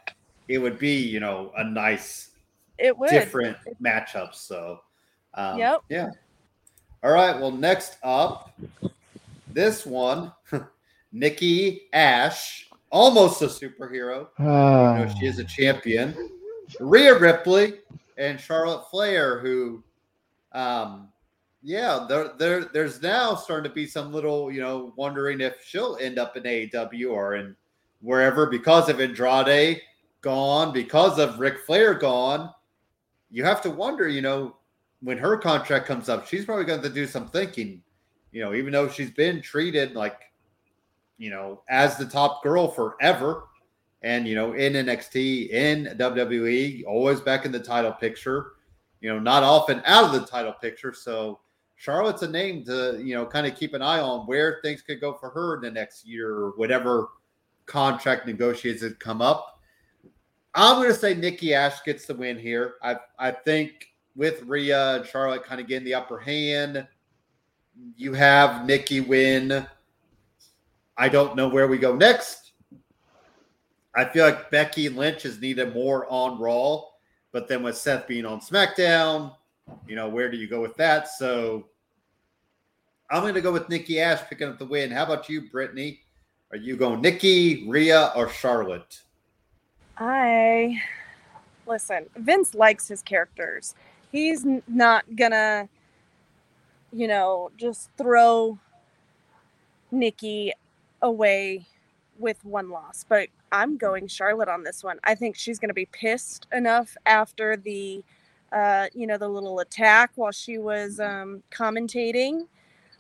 it would be you know a nice It would. different matchup so um, Yep. yeah all right well next up this one nikki ash almost a superhero you know, she is a champion. Rhea Ripley and Charlotte Flair, who, um, yeah, there, there, there's now starting to be some little, you know, wondering if she'll end up in AEW or in wherever because of Andrade gone, because of Ric Flair gone. You have to wonder, you know, when her contract comes up, she's probably going to do some thinking, you know, even though she's been treated like, you know, as the top girl forever and you know in NXT in WWE always back in the title picture. You know not often out of the title picture. So Charlotte's a name to you know kind of keep an eye on where things could go for her in the next year or whatever contract negotiations come up. I'm going to say Nikki Ash gets the win here. I I think with Rhea and Charlotte kind of getting the upper hand you have Nikki win. I don't know where we go next I feel like Becky Lynch is needed more on Raw, but then with Seth being on SmackDown, you know, where do you go with that? So I'm going to go with Nikki Ash picking up the win. How about you, Brittany? Are you going Nikki, Rhea, or Charlotte? I listen. Vince likes his characters. He's not gonna, you know, just throw Nikki away with one loss. But I'm going Charlotte on this one. I think she's gonna be pissed enough after the, uh, you know, the little attack while she was um, commentating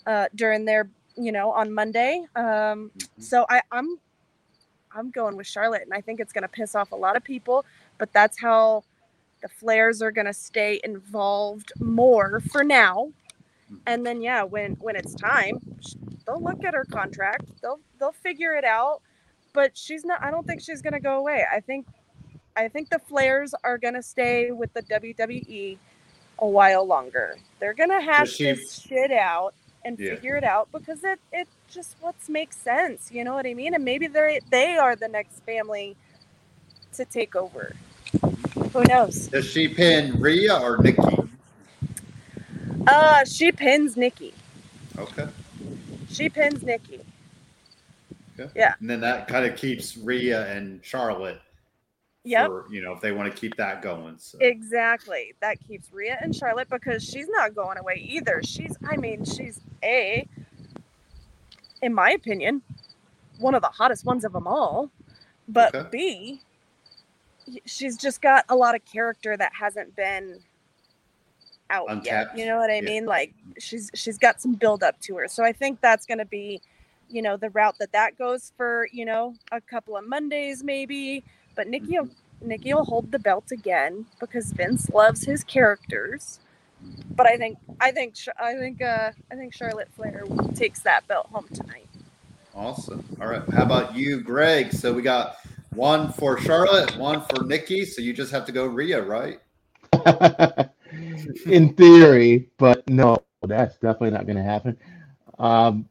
uh, during their, you know, on Monday. Um, so I, I'm I'm going with Charlotte, and I think it's going to piss off a lot of people. But that's how the Flairs are going to stay involved more for now. And then, yeah, when when it's time, they'll look at her contract. They'll they'll figure it out. But she's not. I don't think she's going to go away. I think I think the Flairs are going to stay with the WWE a while longer. They're going to hash she- this shit out and Yeah. figure it out because it it just what makes sense. You know what I mean? And maybe they they are the next family to take over. Who knows? Does she pin Rhea or Nikki? Uh, she pins Nikki. Okay. She pins Nikki. Okay. Yeah. And then that kind of keeps Rhea and Charlotte. Yeah. You know, if they want to keep that going. So. Exactly. That keeps Rhea and Charlotte because she's not going away either. She's, I mean, she's a, in my opinion, one of the hottest ones of them all. But Okay. B, she's just got a lot of character that hasn't been out Untapped. yet. You know what I Yeah. mean? Like she's she's got some build up to her. So I think that's going to be, you know, the route that that goes for, you know, a couple of Mondays maybe. But Nikki will Nikki will hold the belt again because Vince loves his characters. But I think I think I think uh I think Charlotte Flair takes that belt home tonight. Awesome. All right. How about you, Greg? So we got one for Charlotte, one for Nikki. So you just have to go Rhea, right? in theory, but no, that's definitely not going to happen. Um,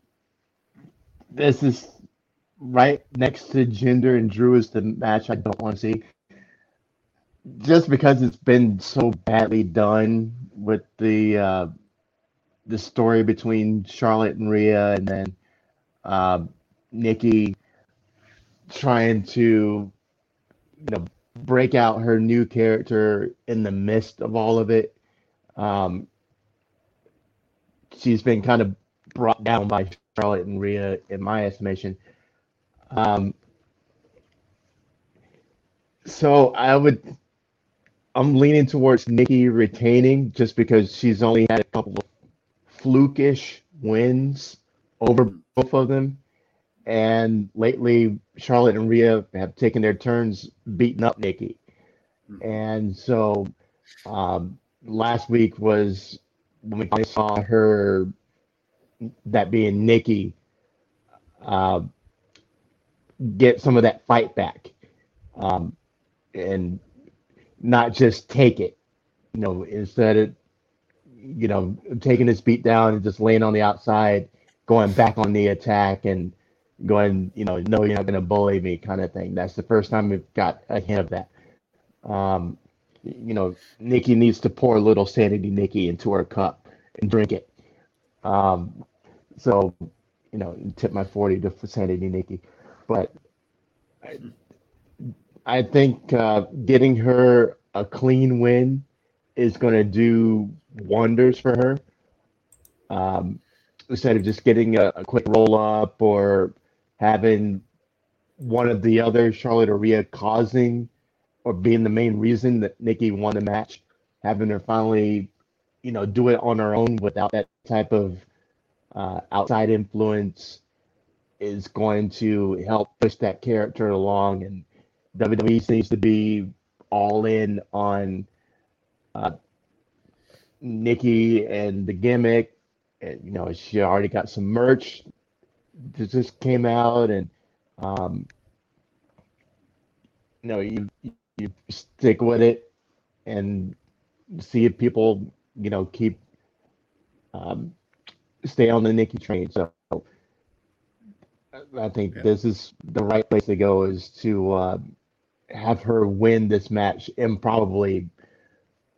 this is right next to Jinder and Drew is the match I don't want to see. Just because it's been so badly done with the uh, the story between Charlotte and Rhea, and then uh, Nikki trying to you know break out her new character in the midst of all of it. Um, she's been kind of brought down by Charlotte and Rhea, in my estimation. Um, so I would, I'm leaning towards Nikki retaining just because she's only had a couple of flukish wins over both of them. And lately, Charlotte and Rhea have taken their turns beating up Nikki. And so um, last week was when we saw her, that being Nikki, uh, get some of that fight back um, and not just take it. You know, instead of, you know, taking this beat down and just laying on the outside, going back on the attack and going, you know, no, you're not going to bully me kind of thing. That's the first time we've got a hint of that. Um, you know, Nikki needs to pour a little Sanity Nikki into her cup and drink it. Um, so, you know, tip my 40 to Sanity Nikki. But I, I think uh, getting her a clean win is going to do wonders for her. Um, instead of just getting a, a quick roll up or having one of the other Charlotte or Rhea causing or being the main reason that Nikki won the match, having her finally, you know, do it on her own without that type of uh, outside influence is going to help push that character along. And WWE needs to be all in on uh, Nikki and the gimmick. And, you know, she already got some merch that just came out, and um, you know, you you stick with it and see if people, you know, keep um, stay on the Nikki train. So I think Yeah. this is the right place to go is to uh, have her win this match improbably,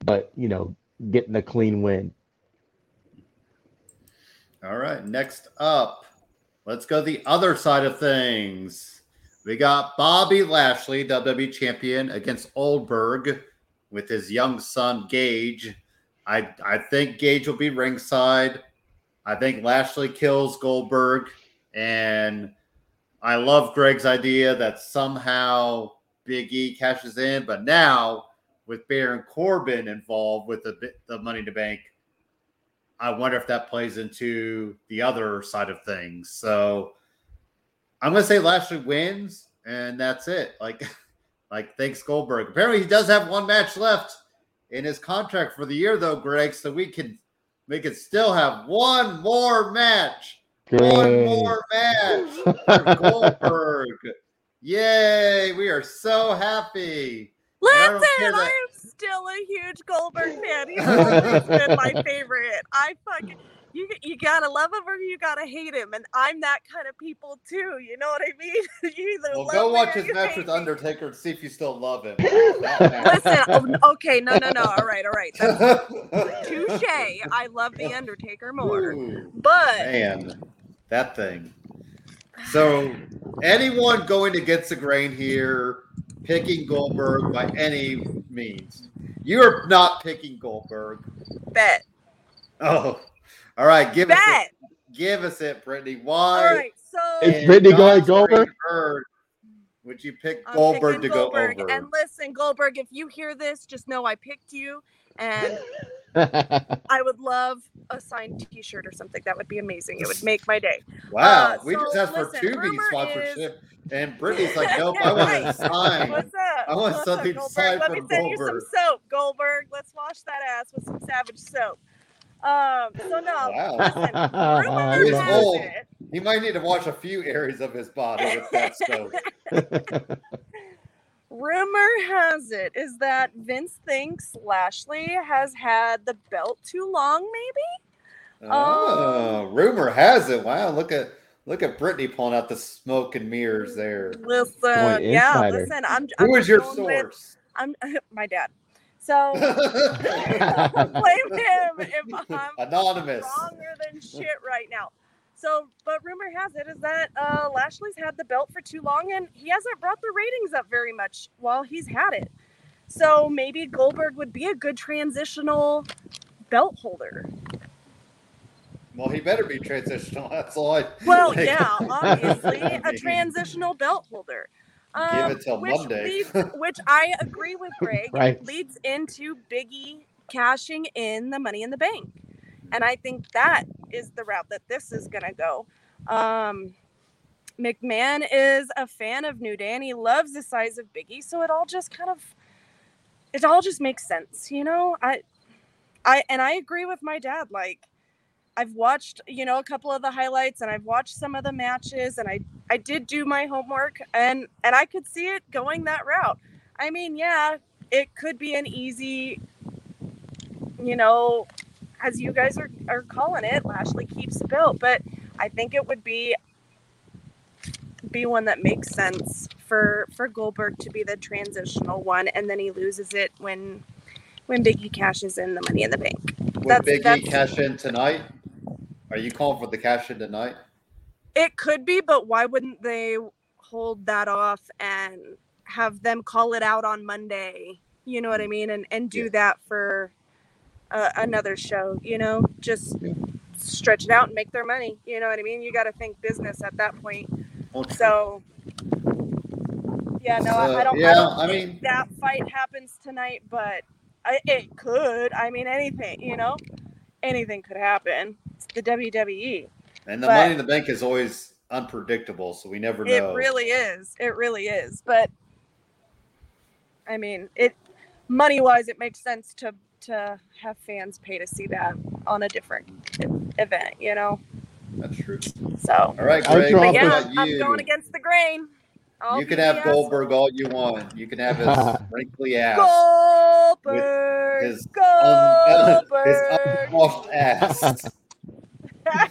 but you know, getting a clean win. All right. Next up, let's go the other side of things. We got Bobby Lashley, WWE champion, against Goldberg with his young son Gage. I I think Gage will be ringside. I think Lashley kills Goldberg, and I love Greg's idea that somehow Big E cashes in, but now with Baron Corbin involved with the the Money to Bank, I wonder if that plays into the other side of things. So I'm gonna say Lashley wins, and that's it. Like, like thanks Goldberg. Apparently, he does have one match left in his contract for the year, though, Greg. So we can we could still have one more match. One more match for Goldberg. Yay! We are so happy. Listen, care that- I am still a huge Goldberg fan. He's always been my favorite. I fucking you you gotta love him or you gotta hate him, and I'm that kind of people too. You know what I mean? you either Well, go watch his match with. Undertaker and see if you still love him. Listen, oh, okay, no, no, no. All right, all right. Touche. I love the Undertaker more, Ooh, but man, that thing. So, anyone going against the grain here, picking Goldberg by any means. You are not picking Goldberg. bet, Oh, all right. Give us it. Give us it, Brittany. Why? right, so It's in Brittany going Goldberg? green earth Would you pick I'm Goldberg to picking go over? And listen, Goldberg, if you hear this, just know I picked you, and I would love a signed T-shirt or something. That would be amazing. It would make my day. wow, uh, we just so asked for listen, Tubi rumor sponsorship, and Brittany's like, nope, I want Right. to sign. What's up? I want What's something up, signed Goldberg? Let me from send you some soap, Goldberg. Let's wash that ass with some Savage soap. Um. So no. Wow. Listen, rumor He's has old. it. He might need to wash a few areas of his body with that stove. Rumor has it is that Vince thinks Lashley has had the belt too long, maybe. Oh, rumor has it. Wow, look at look at Brittany pulling out the smoke and mirrors there. Listen, Boy, yeah, listen. I'm. I'm Who is your going with- source? I'm my dad. So blame him if I'm Anonymous. stronger than shit right now. So, but rumor has it is that uh, Lashley's had the belt for too long, and he hasn't brought the ratings up very much while he's had it. So maybe Goldberg would be a good transitional belt holder. Well, he better be transitional. That's all I. Well, like, yeah, obviously a transitional belt holder. Give Um, it till which Monday. leads, which I agree with Greg, Right. leads into Biggie cashing in the Money in the Bank, and I think that is the route that this is gonna go. Um, McMahon is a fan of New Day, and he loves the size of Biggie, so it all just kind of, it all just makes sense, you know. I, I, and I agree with my dad. Like, I've watched, you know, a couple of the highlights, and I've watched some of the matches, and I I did do my homework and and I could see it going that route. I mean, yeah, it could be an easy you know, as you guys are, are calling it, Lashley keeps the belt, but I think it would be be one that makes sense for for Goldberg to be the transitional one and then he loses it when when Biggie cashes in the money in the bank. Would that's- Big E that's- cash in tonight? Are you calling for the cash in tonight? It could be, but why wouldn't they hold that off and have them call it out on Monday? You know what I mean, and and do Yeah. that for uh, another show. You know, just Yeah. stretch it out and make their money. You know what I mean? You got to think business at that point. Well, So, yeah, no, I, I don't. yeah, I don't I mean- that fight happens tonight, but I, it could. I mean, anything. You know, anything could happen. It's the WWE. And the But- money in the bank is always unpredictable, so we never know. It really is. It really is. But I mean, it money wise, it makes sense to to have fans pay to see that on a different event. You know, That's true. so. All right, I Greg. draw how But yeah, about I'm, I'm going against the grain. I'll you can have the Goldberg all you want. You can have his wrinkly ass. Goldberg. his Un- his unwashed ass. I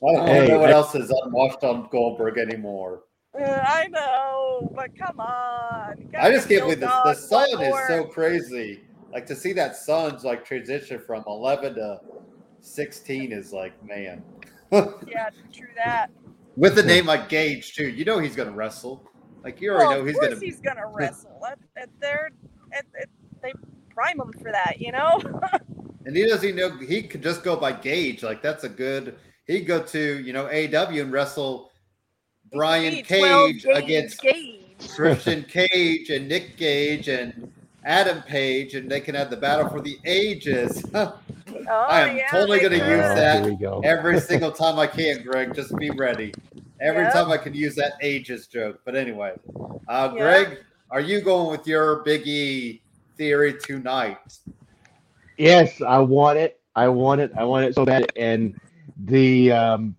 don't Hey, know what I- else is unwashed on Goldberg anymore. Uh, I know, but come on. I just can't believe this. this. The sun is so crazy. Like to see that sun's like transition from 11 to 16 is like, man. Yeah, true that. With a name like Gage too, you know he's gonna wrestle. Like you already well, know of he's course gonna. he's gonna wrestle. That- that they're it, it, they prime him for that, you know. And he doesn't know he could just go by Gage. Like that's a good. He'd go to you know AW and wrestle Brian Gage, 12 Cage gauge against Gage. Christian Cage and Nick Gage and Adam Page, and they can have the battle for the ages. Oh, I am yeah, totally gonna could. use that. Go. Every single time I can, Greg, just be ready. Every Yep. time I can use that ages joke. But anyway, uh, Yeah. Greg, are you going with your Biggie theory tonight? Yes, I want it. I want it. I want it so bad. And the um,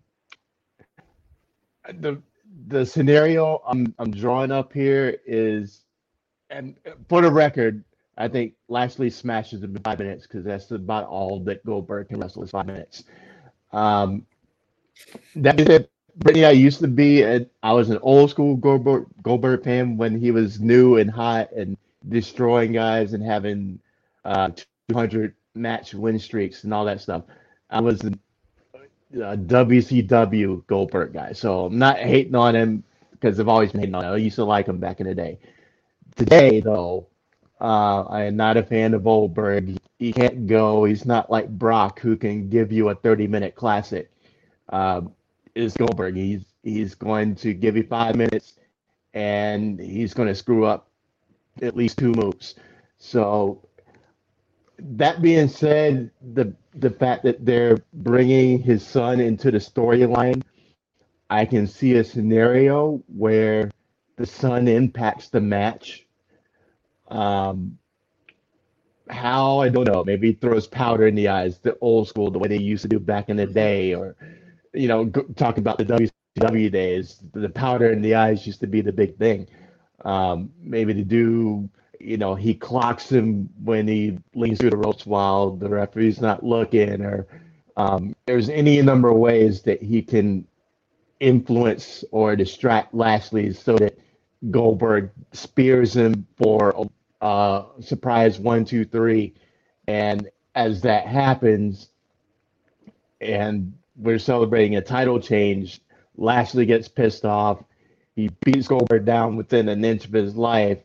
the the scenario I'm I'm drawing up here is, and for the record, I think Lashley smashes him in five minutes because that's about all that Goldberg can wrestle is five minutes. Um, that being said, Brittany, I used to be, a, I was an old school Goldberg, Goldberg fan when he was new and hot and destroying guys and having uh, 200 match win streaks and all that stuff. I was a, a WCW Goldberg guy, so I'm not hating on him because I've always been hating on him. I used to like him back in the day. Today, though, uh, I am not a fan of Goldberg. He can't go. He's not like Brock, who can give you a 30 minute classic. Um, is Goldberg. He's he's going to give you five minutes, and he's going to screw up at least two moves. So that being said, the the fact that they're bringing his son into the storyline, I can see a scenario where the son impacts the match. Um, how I don't know. Maybe throws powder in the eyes, the old school, the way they used to do back in the day, or you know, talking about the WCW days, the powder in the eyes used to be the big thing. Um, maybe to do, you know, he clocks him when he leans through the ropes while the referee's not looking, or um, there's any number of ways that he can influence or distract Lashley so that Goldberg spears him for a uh, surprise one, two, three. And as that happens, and we're celebrating a title change. Lashley gets pissed off. He beats Goldberg down within an inch of his life,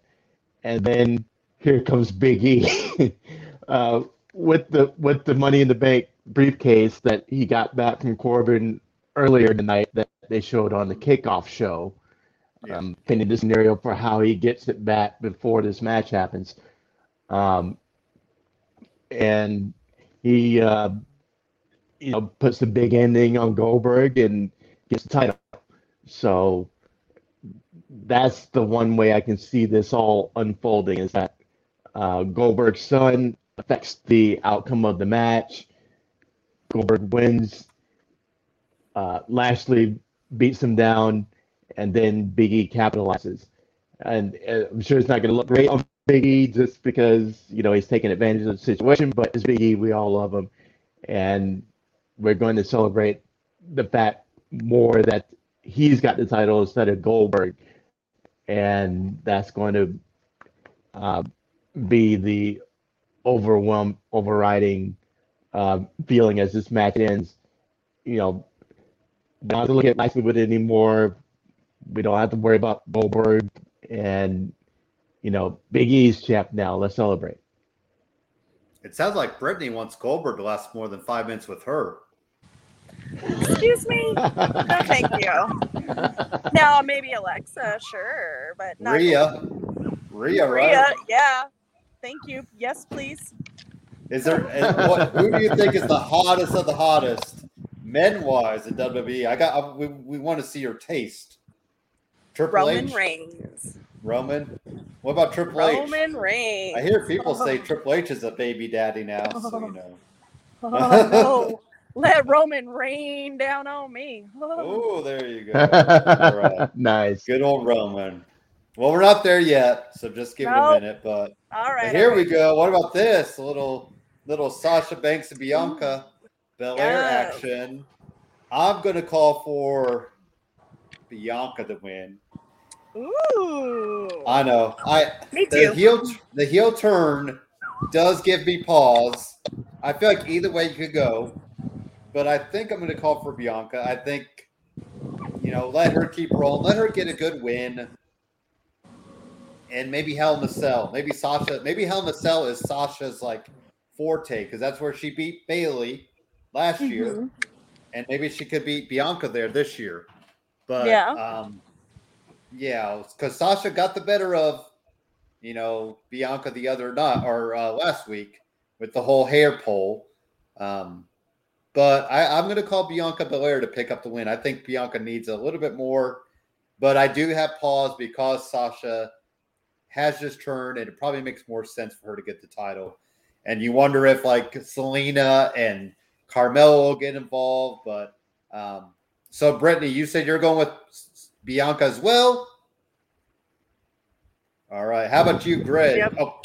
and then here comes Big E uh, with the with the Money in the Bank briefcase that he got back from Corbin earlier tonight that they showed on the kickoff show. Yeah. Um, painting the scenario for how he gets it back before this match happens. Um, and he uh, you know, puts the big ending on Goldberg and gets the title. So that's the one way I can see this all unfolding is that uh, Goldberg's son affects the outcome of the match. Goldberg wins. Uh, Lashley beats him down, and then Big E capitalizes. And uh, I'm sure it's not going to look great on Big E just because you know he's taking advantage of the situation. But as Big E, we all love him, and we're going to celebrate the fact more that he's got the title instead of Goldberg, and that's going to uh, be the overwhelm overriding uh, feeling as this match ends. You know, don't to look at nicely with it anymore. We don't have to worry about Goldberg and you know Big E's champ now. Let's celebrate. It sounds like Brittany wants Goldberg to last more than five minutes with her. Excuse me? No, thank you. Now, maybe Alexa, sure, but not Rhea. Rhea, right? Rhea, yeah. Thank you. Yes, please. Is there what, who do you think is the hottest of the hottest men wise in WWE? I got I, we, we want to see your taste. Triple Roman H? Reigns. Roman. What about Triple Roman H? Roman Reigns. I hear people say Triple H is a baby daddy now, so you know. Oh, no. Let Roman rain down on me. oh, there you go. All right. nice. Good old Roman. Well, we're not there yet, so just give nope. it a minute. But all right, here all right. we go. What about this? A little little Sasha Banks and Bianca Belair yes. action. I'm gonna call for Bianca to win. Ooh. I know. I Me too. The heel the heel turn does give me pause. I feel like either way you could go but I think I'm going to call for Bianca. I think, you know, let her keep rolling, let her get a good win, and maybe Hell in a Cell. Maybe Sasha. Maybe Hell in a Cell is Sasha's like forte because that's where she beat Bayley last mm-hmm. year, and maybe she could beat Bianca there this year. But yeah, um, yeah, because Sasha got the better of, you know, Bianca the other night or uh, last week with the whole hair pull. Um, but I, am going to call Bianca Belair to pick up the win. I think Bianca needs a little bit more, but I do have pause because Sasha has just turned, and it probably makes more sense for her to get the title. And you wonder if like Zelina and Carmella will get involved. But um, so, Brittany, you said you're going with Bianca as well. All right. How about you, Greg? Yep. Oh,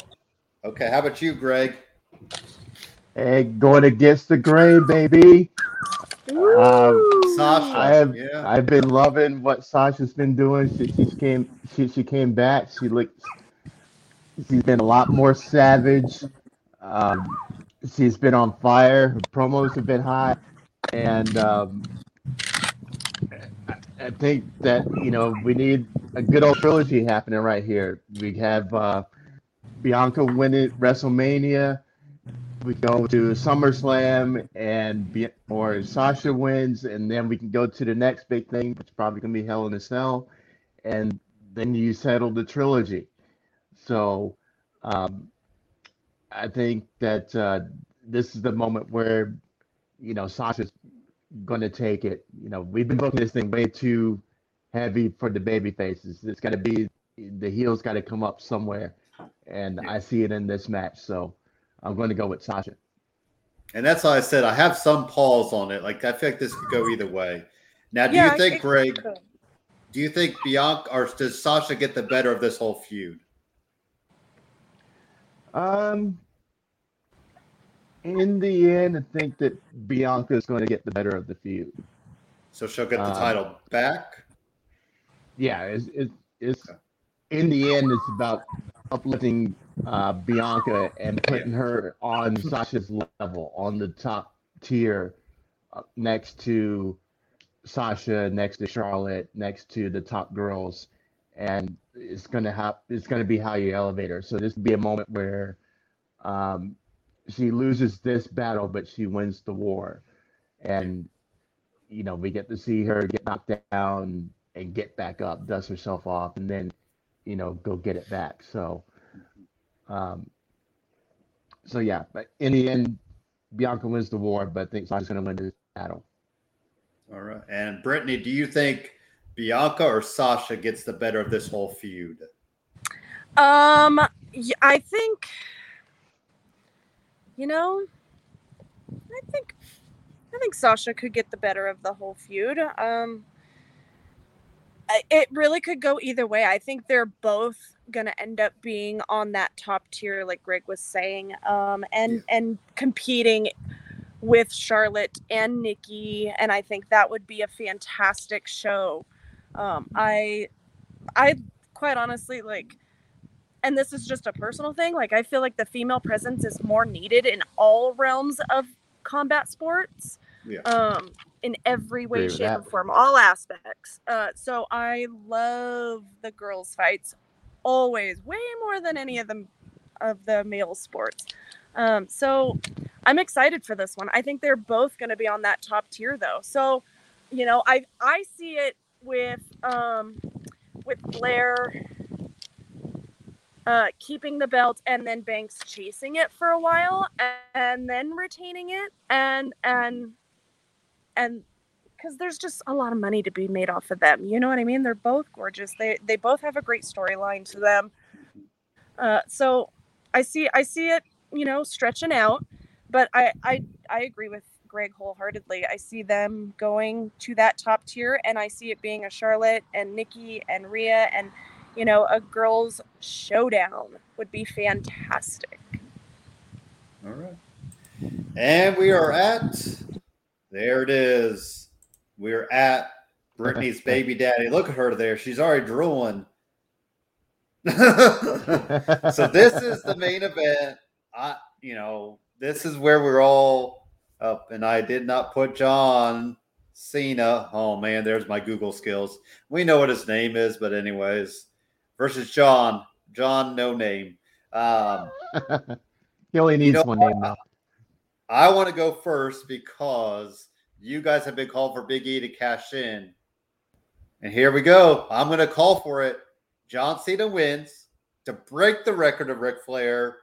okay. How about you, Greg? Hey, going against the grain, baby. Ooh. Sasha. I have yeah. I've been loving what Sasha's been doing. She, she came she, she came back. She looked she's been a lot more savage. Um, she's been on fire. Her promos have been hot, and um, I, think that you know we need a good old trilogy happening right here. We have uh, Bianca win it WrestleMania. We go to SummerSlam and be, or Sasha wins, and then we can go to the next big thing, which is probably gonna be Hell in a Cell, and then you settle the trilogy. So um, I think that uh, this is the moment where you know Sasha's gonna take it. You know, we've been booking this thing way too heavy for the baby faces. It's got to be the heels got to come up somewhere, and I see it in this match. So I'm going to go with Sasha. And that's why I said I have some pause on it. Like I feel like this could go either way. Now, do Yeah, you think, think Greg? so. Do you think Bianca or does Sasha get the better of this whole feud? Um, in the end, I think that Bianca is going to get the better of the feud. So she'll get the Um, title back. Yeah, it's, it's, it's in the end, it's about uplifting uh, Bianca and putting her on Sasha's level, on the top tier, uh, next to Sasha, next to Charlotte, next to the top girls, and it's gonna have it's gonna be how you elevate her. So this would be a moment where um, she loses this battle, but she wins the war, and you know we get to see her get knocked down and get back up, dust herself off, and then you know go get it back. So, um, so yeah, but in the end, Bianca wins the war, but thinks I think Sasha's gonna win this battle. All right. And Brittany, do you think Bianca or Sasha gets the better of this whole feud? Um, I think, you know, I think, I think Sasha could get the better of the whole feud. Um, it really could go either way. I think they're both gonna end up being on that top tier, like Greg was saying, um, and and competing with Charlotte and Nikki, and I think that would be a fantastic show. Um, I, I quite honestly like and this is just a personal thing like i feel like the female presence is more needed in all realms of combat sports Yeah. um in every way shape that. and form all aspects uh so i love the girls fights always way more than any of them of the male sports um so i'm excited for this one i think they're both going to be on that top tier though so you know i i see it with um with Belair uh, keeping the belt and then Banks chasing it for a while and then retaining it and and and because there's just a lot of money to be made off of them. You know what I mean? They're both gorgeous. They they both have a great storyline to them. Uh, so I see I see it you know stretching out, but I I I agree with Greg wholeheartedly. I see them going to that top tier, and I see it being a Charlotte and Nikki and Rhea and you know a girls showdown would be fantastic. All right. And we are at, there it is. We're at Brittany's baby daddy. Look at her there. She's already drooling. so this is the main event. I, you know, this is where we're all up. And I did not put John Cena. Oh man, there's my Google skills. We know what his name is, but anyways, versus John. John, no name. Um, he only needs know one name now. I want to go first because you guys have been called for Big E to cash in. And here we go. I'm going to call for it. John Cena wins to break the record of Ric Flair.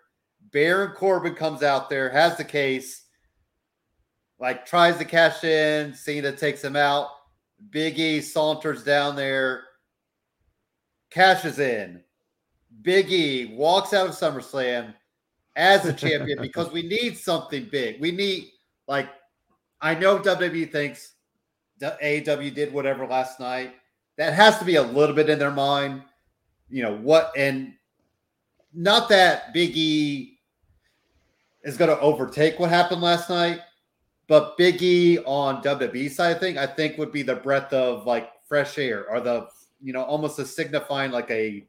Baron Corbin comes out there, has the case, like tries to cash in. Cena takes him out. Big E saunters down there, cashes in. Big E walks out of SummerSlam as a champion because we need something big. We need like I know WWE thinks AEW did whatever last night. That has to be a little bit in their mind. You know what and not that Big E is going to overtake what happened last night, But Biggie on WWE side, I think, I think would be the breath of like fresh air or the you know almost a signifying like a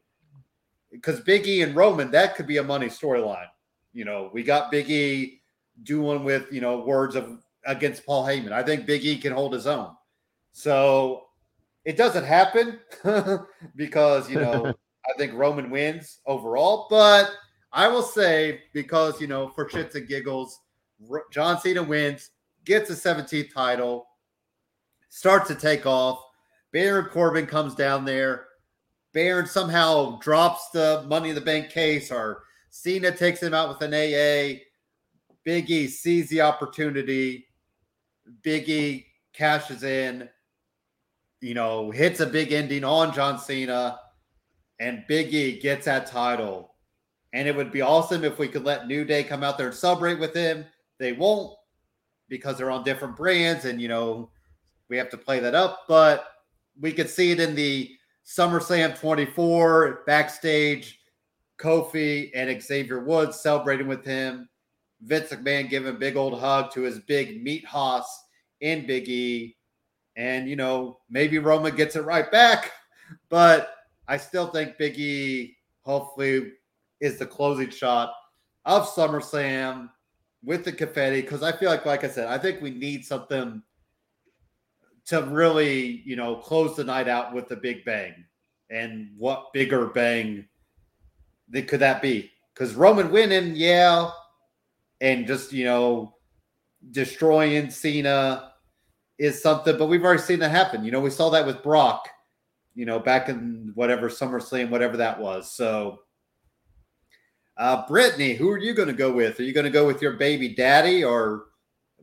because Biggie and Roman that could be a money storyline. You know, we got Biggie doing with you know words of against Paul Heyman. I think Biggie can hold his own. So it doesn't happen because you know I think Roman wins overall, but I will say because you know for shits and giggles, John Cena wins, gets a 17th title, starts to take off. Baron Corbin comes down there. Baron somehow drops the Money in the Bank case, or Cena takes him out with an AA. Biggie sees the opportunity. Biggie cashes in, you know, hits a big ending on John Cena, and Biggie gets that title. And it would be awesome if we could let New Day come out there and celebrate with him. They won't because they're on different brands, and you know, we have to play that up. But we could see it in the SummerSlam 24 backstage. Kofi and Xavier Woods celebrating with him. Vince McMahon giving a big old hug to his big meat hoss in Big E. And, you know, maybe Roman gets it right back. But I still think Big E hopefully is the closing shot of SummerSlam with the confetti. Because I feel like, like I said, I think we need something to really, you know, close the night out with the big bang. And what bigger bang could that be? Because Roman winning, yeah, and just you know destroying Cena is something, but we've already seen that happen. You know, we saw that with Brock, you know, back in whatever SummerSlam, whatever that was. So, uh, Brittany, who are you going to go with? Are you going to go with your baby daddy, or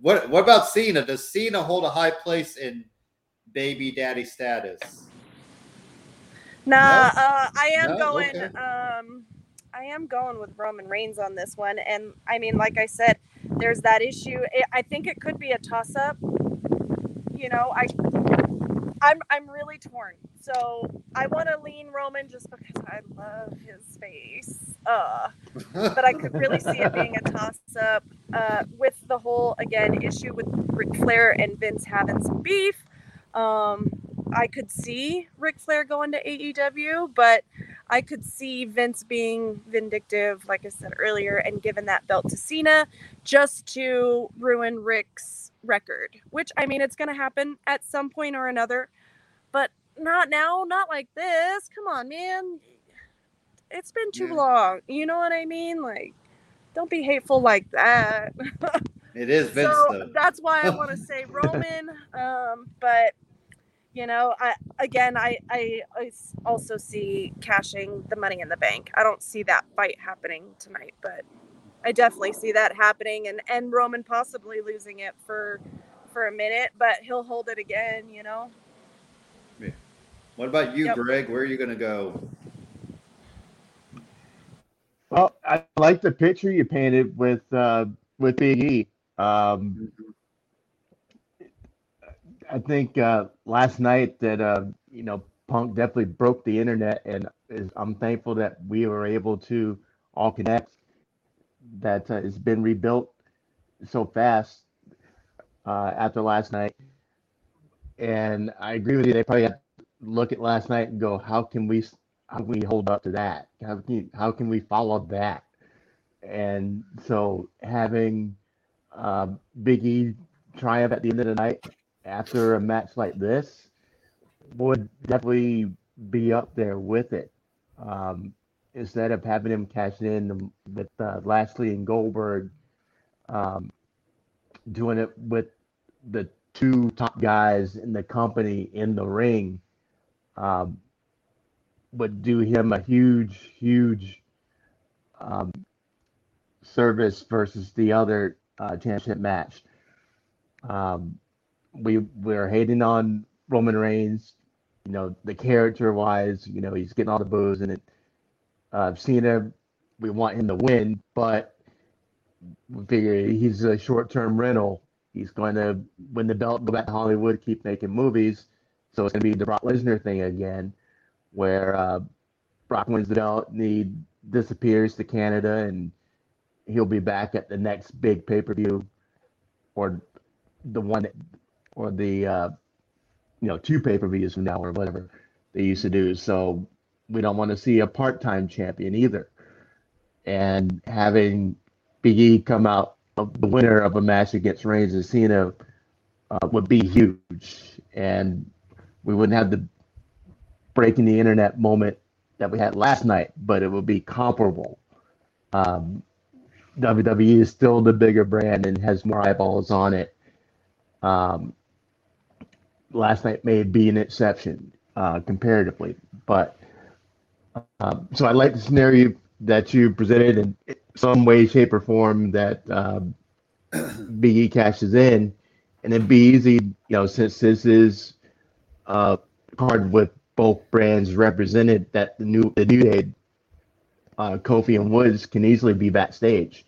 what? What about Cena? Does Cena hold a high place in baby daddy status? Nah, no? uh, I am no? going. Okay. Um, I am going with Roman Reigns on this one, and I mean, like I said, there's that issue. It, I think it could be a toss up. You know, I, I'm I'm really torn. So I want to lean Roman just because I love his face. Uh, but I could really see it being a toss up uh, with the whole again issue with Ric Flair and Vince having some beef. Um, I could see Ric Flair going to AEW, but I could see Vince being vindictive, like I said earlier, and giving that belt to Cena just to ruin Ric's record, which I mean, it's going to happen at some point or another, but not now, not like this. Come on, man. It's been too yeah. long. You know what I mean? Like, don't be hateful like that. it is Vince, so though. That's why I want to say Roman. Um, but you know i again I, I i also see cashing the money in the bank i don't see that fight happening tonight but i definitely see that happening and and roman possibly losing it for for a minute but he'll hold it again you know yeah. what about you yep. greg where are you going to go well i like the picture you painted with uh with big e um I think uh, last night that uh, you know Punk definitely broke the internet, and is, I'm thankful that we were able to all connect. That uh, it's been rebuilt so fast uh, after last night, and I agree with you. They probably have to look at last night and go, "How can we? How can we hold up to that? How can how can we follow that?" And so having uh, Big E triumph at the end of the night after a match like this would definitely be up there with it. Um, instead of having him cash in with uh, Lashley and Goldberg, um, doing it with the two top guys in the company in the ring, um, would do him a huge, huge um, service versus the other uh, championship match. Um, we we're hating on Roman Reigns, you know, the character wise, you know, he's getting all the boos and it. Uh, Cena, we want him to win, but we figure he's a short term rental. He's going to win the belt, go back to Hollywood, keep making movies. So it's going to be the Brock Lesnar thing again, where uh, Brock wins the belt and he disappears to Canada and he'll be back at the next big pay per view or the one that, or the uh, you know two pay per views from now or whatever they used to do. So we don't want to see a part time champion either. And having Big E come out of the winner of a match against Reigns and Cena uh, would be huge, and we wouldn't have the breaking the internet moment that we had last night, but it would be comparable. Um, WWE is still the bigger brand and has more eyeballs on it. Um, last night may be an exception uh, comparatively, but um, so I like the scenario that you presented in some way, shape, or form that um, Big E cashes in, and it'd be easy, you know, since this is a card with both brands represented, that the new the new day, uh, Kofi and Woods can easily be backstage.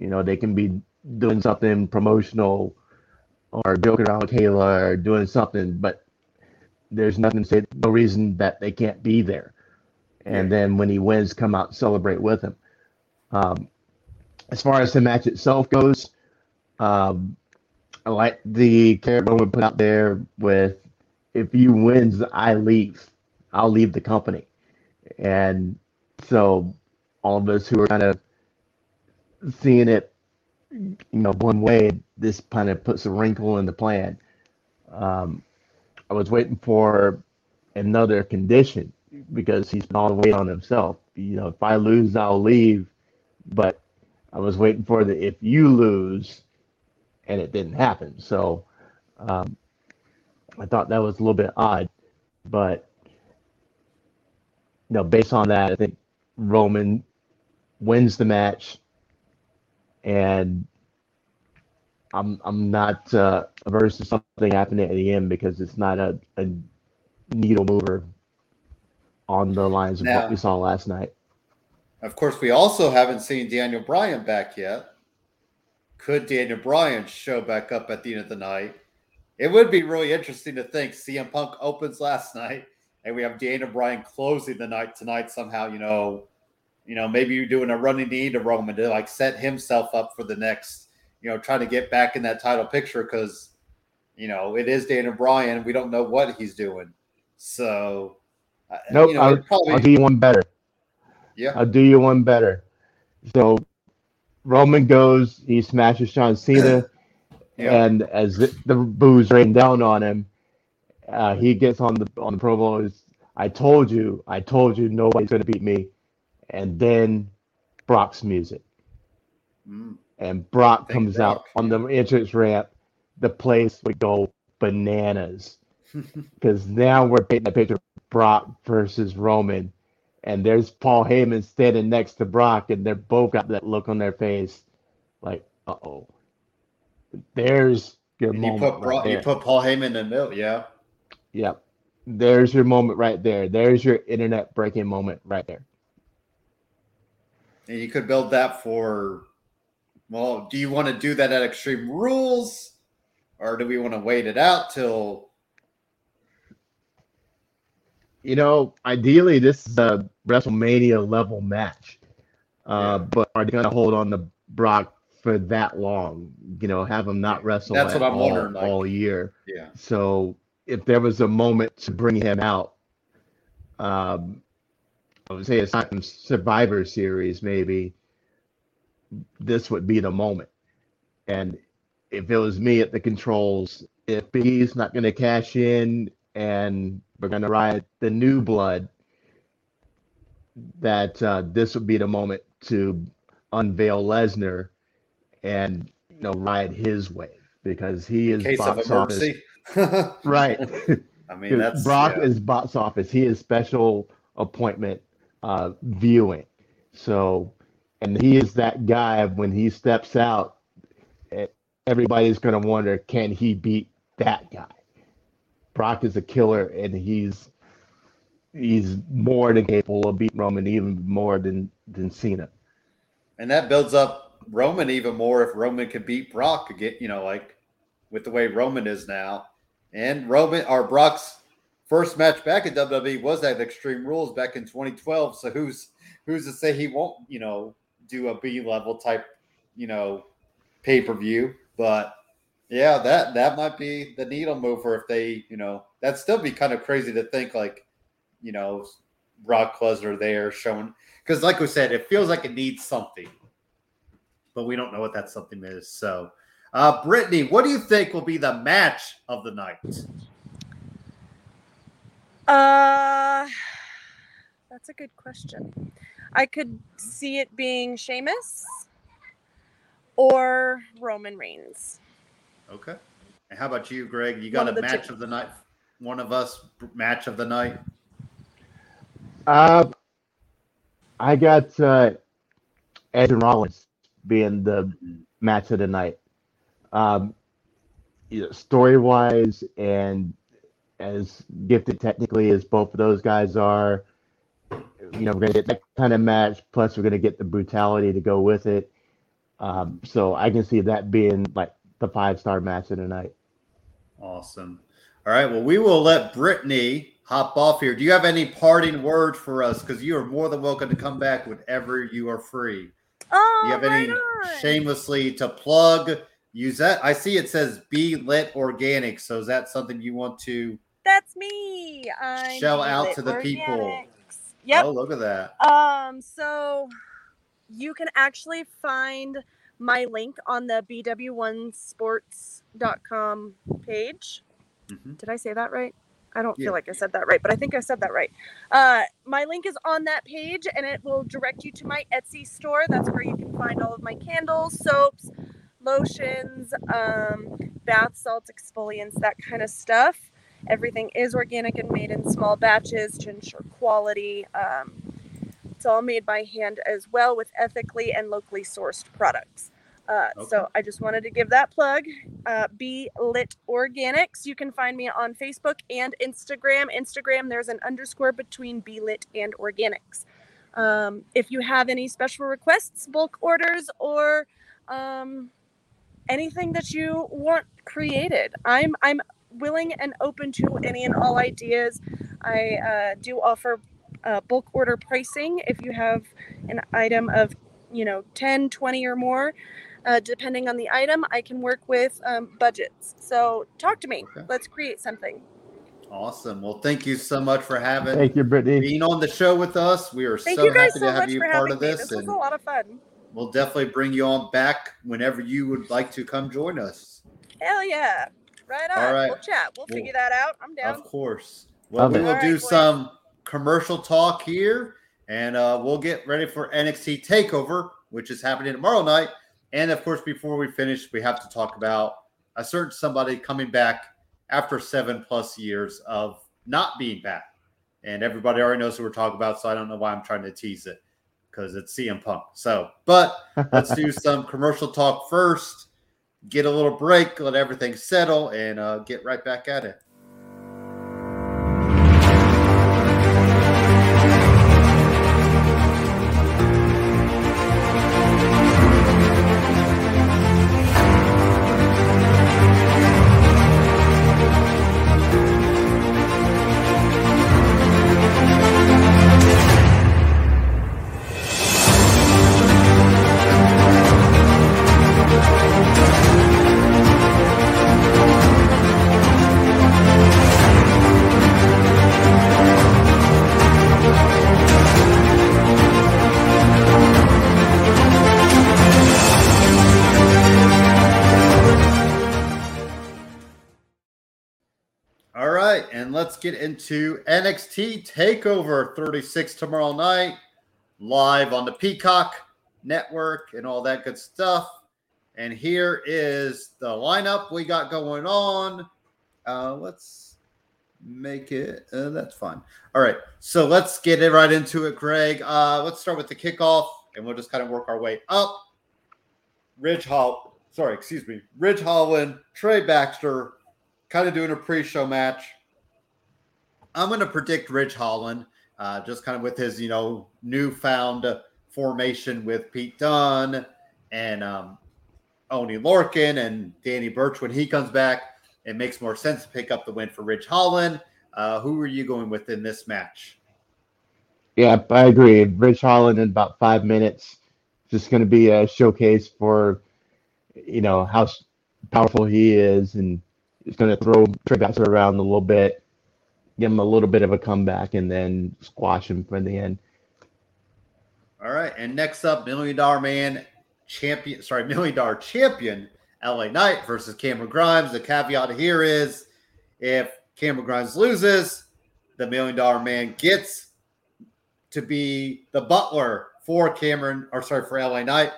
You know, they can be doing something promotional or joking around with Kayla or doing something, but there's nothing to say, no reason that they can't be there. And then when he wins, come out and celebrate with him. Um, as far as the match itself goes, um, I like the character we put out there with if you wins, I leave. I'll leave the company. And so all of us who are kind of seeing it, you know, one way, this kind of puts a wrinkle in the plan. Um, I was waiting for another condition because he's all the weight on himself. You know, if I lose, I'll leave. But I was waiting for the if you lose, and it didn't happen. So um, I thought that was a little bit odd. But you know, based on that, I think Roman wins the match, and I'm I'm not uh, averse to something happening at the end because it's not a, a needle mover on the lines of Now- what we saw last night. Of course, we also haven't seen Daniel Bryan back yet. Could Daniel Bryan show back up at the end of the night? It would be really interesting to think CM Punk opens last night and we have Daniel Bryan closing the night tonight somehow, you know, you know, maybe you're doing a running knee to Roman to like set himself up for the next, you know, trying to get back in that title picture because, you know, it is Daniel Bryan. We don't know what he's doing. So, uh, Nope, you know, I'll, probably, I'll do you one better. yeah. I'll do you one better. So Roman goes, he smashes John Cena, Yeah. and as the, the boos rain down on him, uh, he gets on the on the promo. Is I told you, I told you, nobody's gonna beat me. And then Brock's music, Mm. and Brock Thank comes Brock, out on the entrance ramp. The place would go bananas because now we're painting a picture of Brock versus Roman, and there's Paul Heyman standing next to Brock, and they're both got that look on their face, like, uh oh. There's your And you moment put right you put Paul Heyman in the middle, yeah. Yep. There's your moment right there. There's your internet breaking moment right there. And you could build that for well, do you want to do that at Extreme Rules? Or do we want to wait it out till You know, ideally, this is a WrestleMania level match. Uh, But are they going to hold on to Brock for that long? You know, have him not wrestle That's what I'm all, wondering, like- all year. yeah. So if there was a moment to bring him out, um, I would say it's not in Survivor Series, maybe this would be the moment. And if it was me at the controls, if he's not going to cash in and we're going to ride the new blood, that uh, this would be the moment to unveil Lesnar and you know ride his wave because he is Case of box office right. I mean that's Brock yeah. is box office. He is special appointment uh, viewing. So, and he is that guy when he steps out, everybody's going to wonder, can he beat that guy? Brock is a killer, and he's he's more than capable of beating Roman, even more than than Cena. and that builds up Roman even more if Roman could beat Brock again, you know, like with the way Roman is now. And Roman or Brock's first match back in WWE was at Extreme Rules back in 2012. So who's who's to say he won't, you know, do a B level type, you know, pay per view? But Yeah, that that might be the needle mover if they, you know, that'd still be kind of crazy to think like, you know, Brock Lesnar there showing because, like we said, it feels like it needs something, but we don't know what that something is. So, uh, Brittany, what do you think will be the match of the night? Uh, that's a good question. I could see it being Sheamus or Roman Reigns. Okay. And how about you, Greg? You got One a of match two. of the night? One of us match of the night? Uh, I got uh, Edge and Rollins being the match of the night. Um, you know, story wise, and as gifted technically as both of those guys are, you know, we're gonna get that kind of match. Plus, we're gonna get the brutality to go with it. Um, so I can see that being like the five star match of the night. Awesome. All right. Well, we will let Brittany hop off here. Do you have any parting words for us? Because you are more than welcome to come back whenever you are free. Oh, you have right any on. shamelessly to plug? Use that. I see it says Be Lit Organic. So is that something you want to? That's me. I'm Shell out to the people. Organics. Yep. Oh, look at that. Um, so you can actually find my link on the bw1sports.com page. Mhm. Did I say that right? I don't Yeah. feel like I said that right, but I think I said that right. Uh, my link is on that page and it will direct you to my Etsy store. That's where you can find all of my candles, soaps, lotions, um, bath salts, exfoliants, that kind of stuff. Everything is organic and made in small batches to ensure quality. Um, it's all made by hand as well with ethically and locally sourced products. Uh, Okay. So I just wanted to give that plug. Uh, Be Lit Organics. You can find me on Facebook and Instagram. Instagram, there's an underscore between Be Lit and Organics. Um, if you have any special requests, bulk orders, or um, anything that you want created, I'm I'm willing and open to any and all ideas. I uh, do offer uh, bulk order pricing if you have an item of you know 10 20 or more uh, depending on the item i can work with um, budgets so talk to me Okay. let's create something Awesome. Well, thank you so much for having Thank you, Brittany. being on the show with us. We are thank so happy so to have you part having of me this. this was a lot of fun we'll definitely bring you on back whenever you would like to come join us. hell yeah right on All right. we'll chat we'll Well, figure that out i'm down Of course. Well, Love we it. will All right, do boys. some commercial talk here, and uh, we'll get ready for NXT Takeover, which is happening tomorrow night. And of course, before we finish, we have to talk about a certain somebody coming back after seven plus years of not being back. And everybody already knows who we're talking about, so I don't know why I'm trying to tease it because it's CM Punk. So, but let's do some commercial talk first, get a little break, let everything settle, and uh, get right back at it. Get into NXT Takeover 36 tomorrow night, live on the Peacock Network and all that good stuff. And here is the lineup we got going on. Uh, let's make it. Uh, that's fine. All right, so let's get it right into it, Greg. Uh, let's start with the kickoff, and we'll just kind of work our way up. Ridge Hall, sorry, excuse me, Ridge Holland, Trey Baxter, kind of doing a pre-show match. I'm going to predict Ridge Holland, uh, just kind of with his, you know, newfound formation with Pete Dunne and um, Oney Lorcan and Danny Burch when he comes back. It makes more sense to pick up the win for Ridge Holland. Uh, who are you going with in this match? Yeah, I agree. Ridge Holland in about five minutes. Just going to be a showcase for, you know, how powerful he is, and he's going to throw Trey Baxter around a little bit, give him a little bit of a comeback, and then squash him for the end. All right, and next up, Million Dollar Man champion, sorry, Million Dollar Champion LA Knight versus Cameron Grimes. The caveat here is if Cameron Grimes loses, the Million Dollar Man gets to be the butler for Cameron, or sorry, for LA Knight.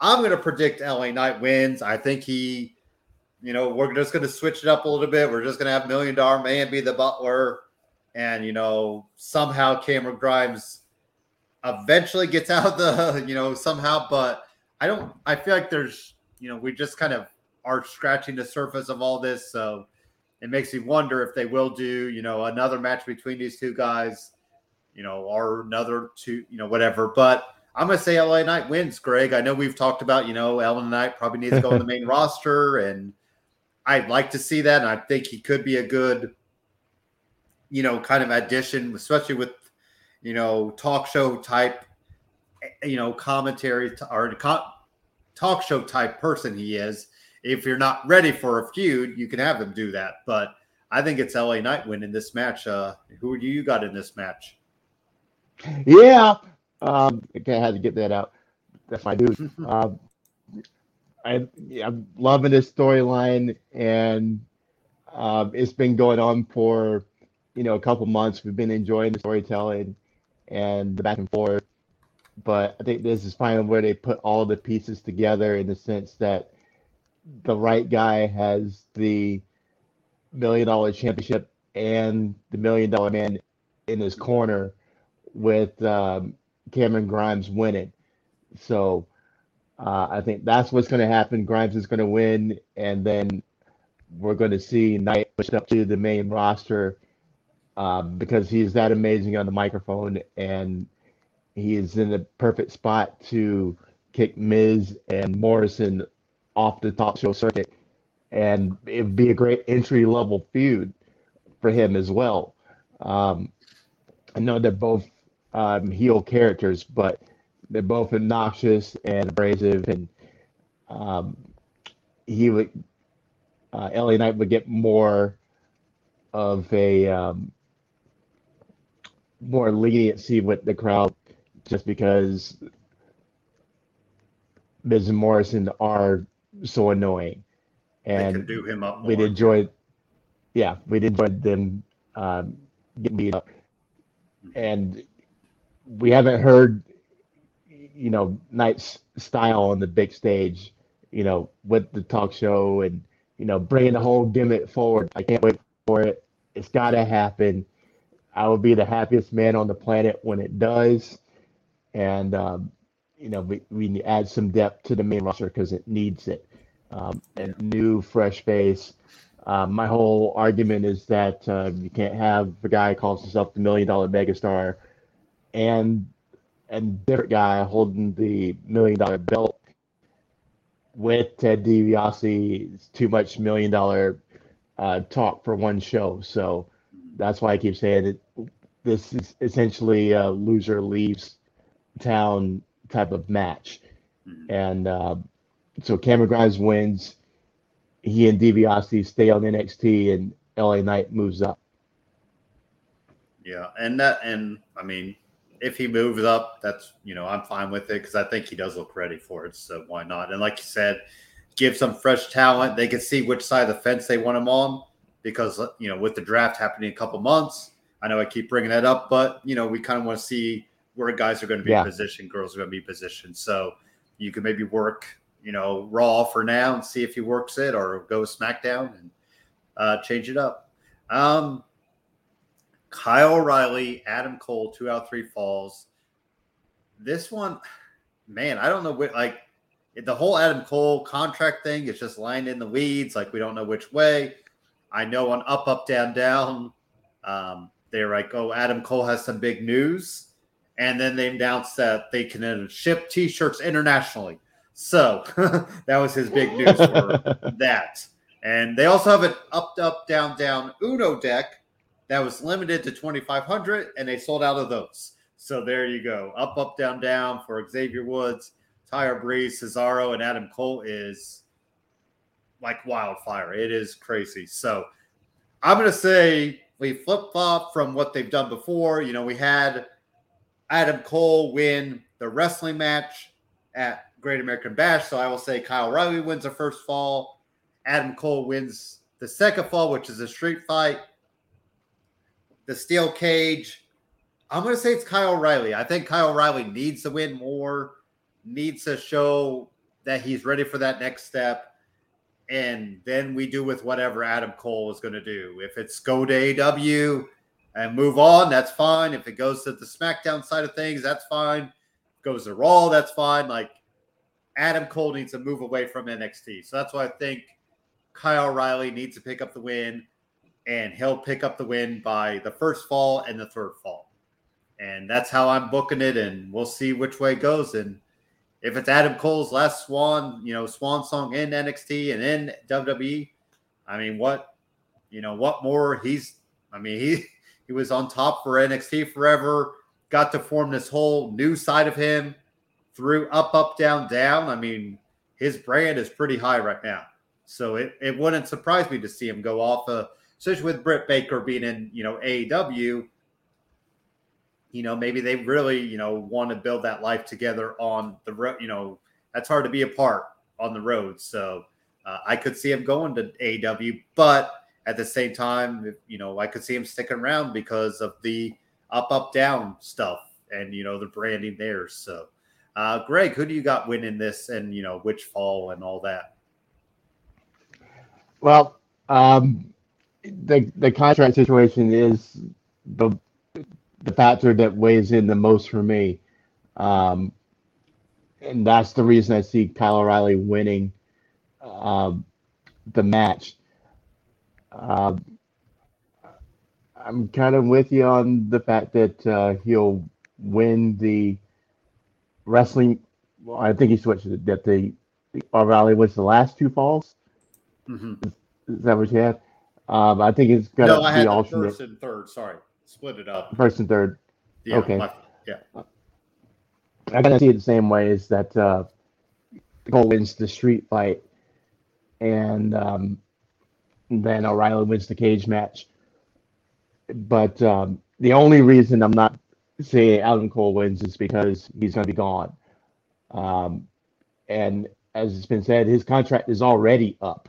I'm going to predict LA Knight wins. I think he, you know, we're just going to switch it up a little bit. We're just going to have Million Dollar Man be the butler, and you know, somehow Cameron Grimes eventually gets out of the, you know, somehow. But I don't. I feel like there's, you know, we just kind of are scratching the surface of all this, so it makes me wonder if they will do, you know, another match between these two guys, you know, or another two, you know, whatever. But I'm going to say LA Knight wins, Greg. I know we've talked about, you know, LA Knight probably needs to go on the main roster, and I'd like to see that. And I think he could be a good, you know, kind of addition, especially with, you know, talk show type, eh, you know, commentary or talk show type person he is. If you're not ready for a feud, you can have him do that. But I think it's LA Knight winning this match. Uh, who do you got in this match? Yeah, um, okay, I had to get that out. That's my dude. um, I, I'm loving this storyline, and um, it's been going on for you know a couple months. We've been enjoying the storytelling and the back and forth, but I think this is finally where they put all the pieces together in the sense that the right guy has the million dollar championship and the million dollar man in his corner with um, Cameron Grimes winning. So uh, I think that's what's going to happen. Grimes is going to win, and then we're going to see Knight pushed up to the main roster um, because he's that amazing on the microphone, and he is in the perfect spot to kick Miz and Morrison off the top show circuit, and it'd be a great entry level feud for him as well. Um, I know they're both um, heel characters, but they're both obnoxious and abrasive, and um, he would uh, LA Knight would get more of a um, more leniency with the crowd just because and Morrison are so annoying, and do him up. We'd enjoy, yeah, we'd enjoy them um, getting beat up, and we haven't heard, you know, Knight's style on the big stage, you know, with the talk show and, you know, bringing the whole gimmick forward. I can't wait for it. It's got to happen. I will be the happiest man on the planet when it does. And, um, you know, we, we add some depth to the main roster because it needs it. Um, a new, fresh face. Um, my whole argument is that uh, you can't have a guy calls himself the million dollar megastar and and different guy holding the million dollar belt with Ted DiBiase. It's too much million dollar uh, talk for one show. So that's why I keep saying it. This is essentially a loser leaves town type of match. Mm-hmm. And uh, so Cameron Grimes wins. He and DiBiase stay on NXT, and LA Knight moves up. Yeah, and that, and I mean, if he moves up, that's you know I'm fine with it because I think he does look ready for it. So why not? And like you said, give some fresh talent. They can see which side of the fence they want him on because you know with the draft happening in a couple months. I know I keep bringing that up, but you know we kind of want to see where guys are going to be yeah. positioned, girls are going to be positioned. So you can maybe work you know Raw for now and see if he works it, or go SmackDown and uh, change it up. Um, Kyle O'Reilly, Adam Cole, two out three falls. This one, man, I don't know what like the whole Adam Cole contract thing is just lying in the weeds. Like we don't know which way. I know on up, up, down, down. Um, they're like, oh, Adam Cole has some big news, and then they announced that they can ship T-shirts internationally. So that was his big news for that. And they also have an up, up, down, down Uno deck that was limited to 2,500, and they sold out of those. So there you go. Up, up, down, down for Xavier Woods, Tyler Breeze, Cesaro, and Adam Cole is like wildfire. It is crazy. So I'm going to say we flip flop from what they've done before. You know, we had Adam Cole win the wrestling match at Great American Bash. So I will say Kyle O'Reilly wins the first fall. Adam Cole wins the second fall, which is a street fight. The steel cage. I'm going to say it's Kyle O'Reilly. I think Kyle O'Reilly needs to win more, needs to show that he's ready for that next step. And then we do with whatever Adam Cole is going to do. If it's go to AW and move on, that's fine. If it goes to the SmackDown side of things, that's fine. goes to Raw, that's fine. Like Adam Cole needs to move away from NXT. So that's why I think Kyle O'Reilly needs to pick up the win, and he'll pick up the win by the first fall and the third fall. And that's how I'm booking it, and we'll see which way it goes. And if it's Adam Cole's last swan, you know, swan song in NXT and in WWE, I mean, what, you know, what more? He's, I mean, he he was on top for NXT forever. Got to form this whole new side of him through up, up, down, down. I mean, his brand is pretty high right now. So it, it wouldn't surprise me to see him go off, uh, especially with Britt Baker being in, you know, AEW. You know, maybe they really, you know, want to build that life together on the road. You know, that's hard to be apart on the road. So uh, I could see him going to AW, but at the same time, you know, I could see him sticking around because of the up, up, down stuff and, you know, the branding there. So uh, Greg, who do you got winning this, and you know which fall and all that? Well, um, the the contract situation is the the factor that weighs in the most for me, um, and that's the reason I see Kyle O'Reilly winning um, the match. Uh, I'm kind of with you on the fact that uh, he'll win the wrestling. Well, I think he switched it. That the, the O'Reilly was the last two falls. Mm-hmm. Is, is, that what you had? Um, I think it's gonna no, I be had alternate. first and third. Sorry, split it up. First and third. Yeah, okay. My, yeah. I kind of see it the same way. Is that uh, Cole wins the street fight, and um, then O'Reilly wins the cage match. But um, the only reason I'm not saying Adam Cole wins is because he's going to be gone. Um, and as it's been said, his contract is already up,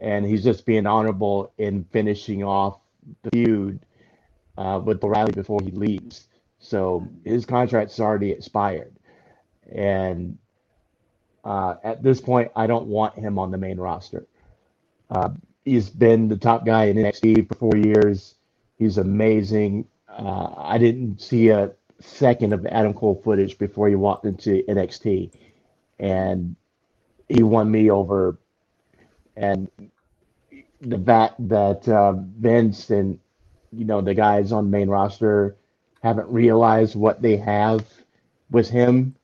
and he's just being honorable in finishing off the feud uh, with O'Reilly before he leaves. So his contract's already expired, and uh, at this point, I don't want him on the main roster. Uh, he's been the top guy in NXT for four years. He's amazing. Uh, I didn't see a second of Adam Cole footage before he walked into NXT, and he won me over. And the fact that uh, Vince and you know the guys on main roster haven't realized what they have with him,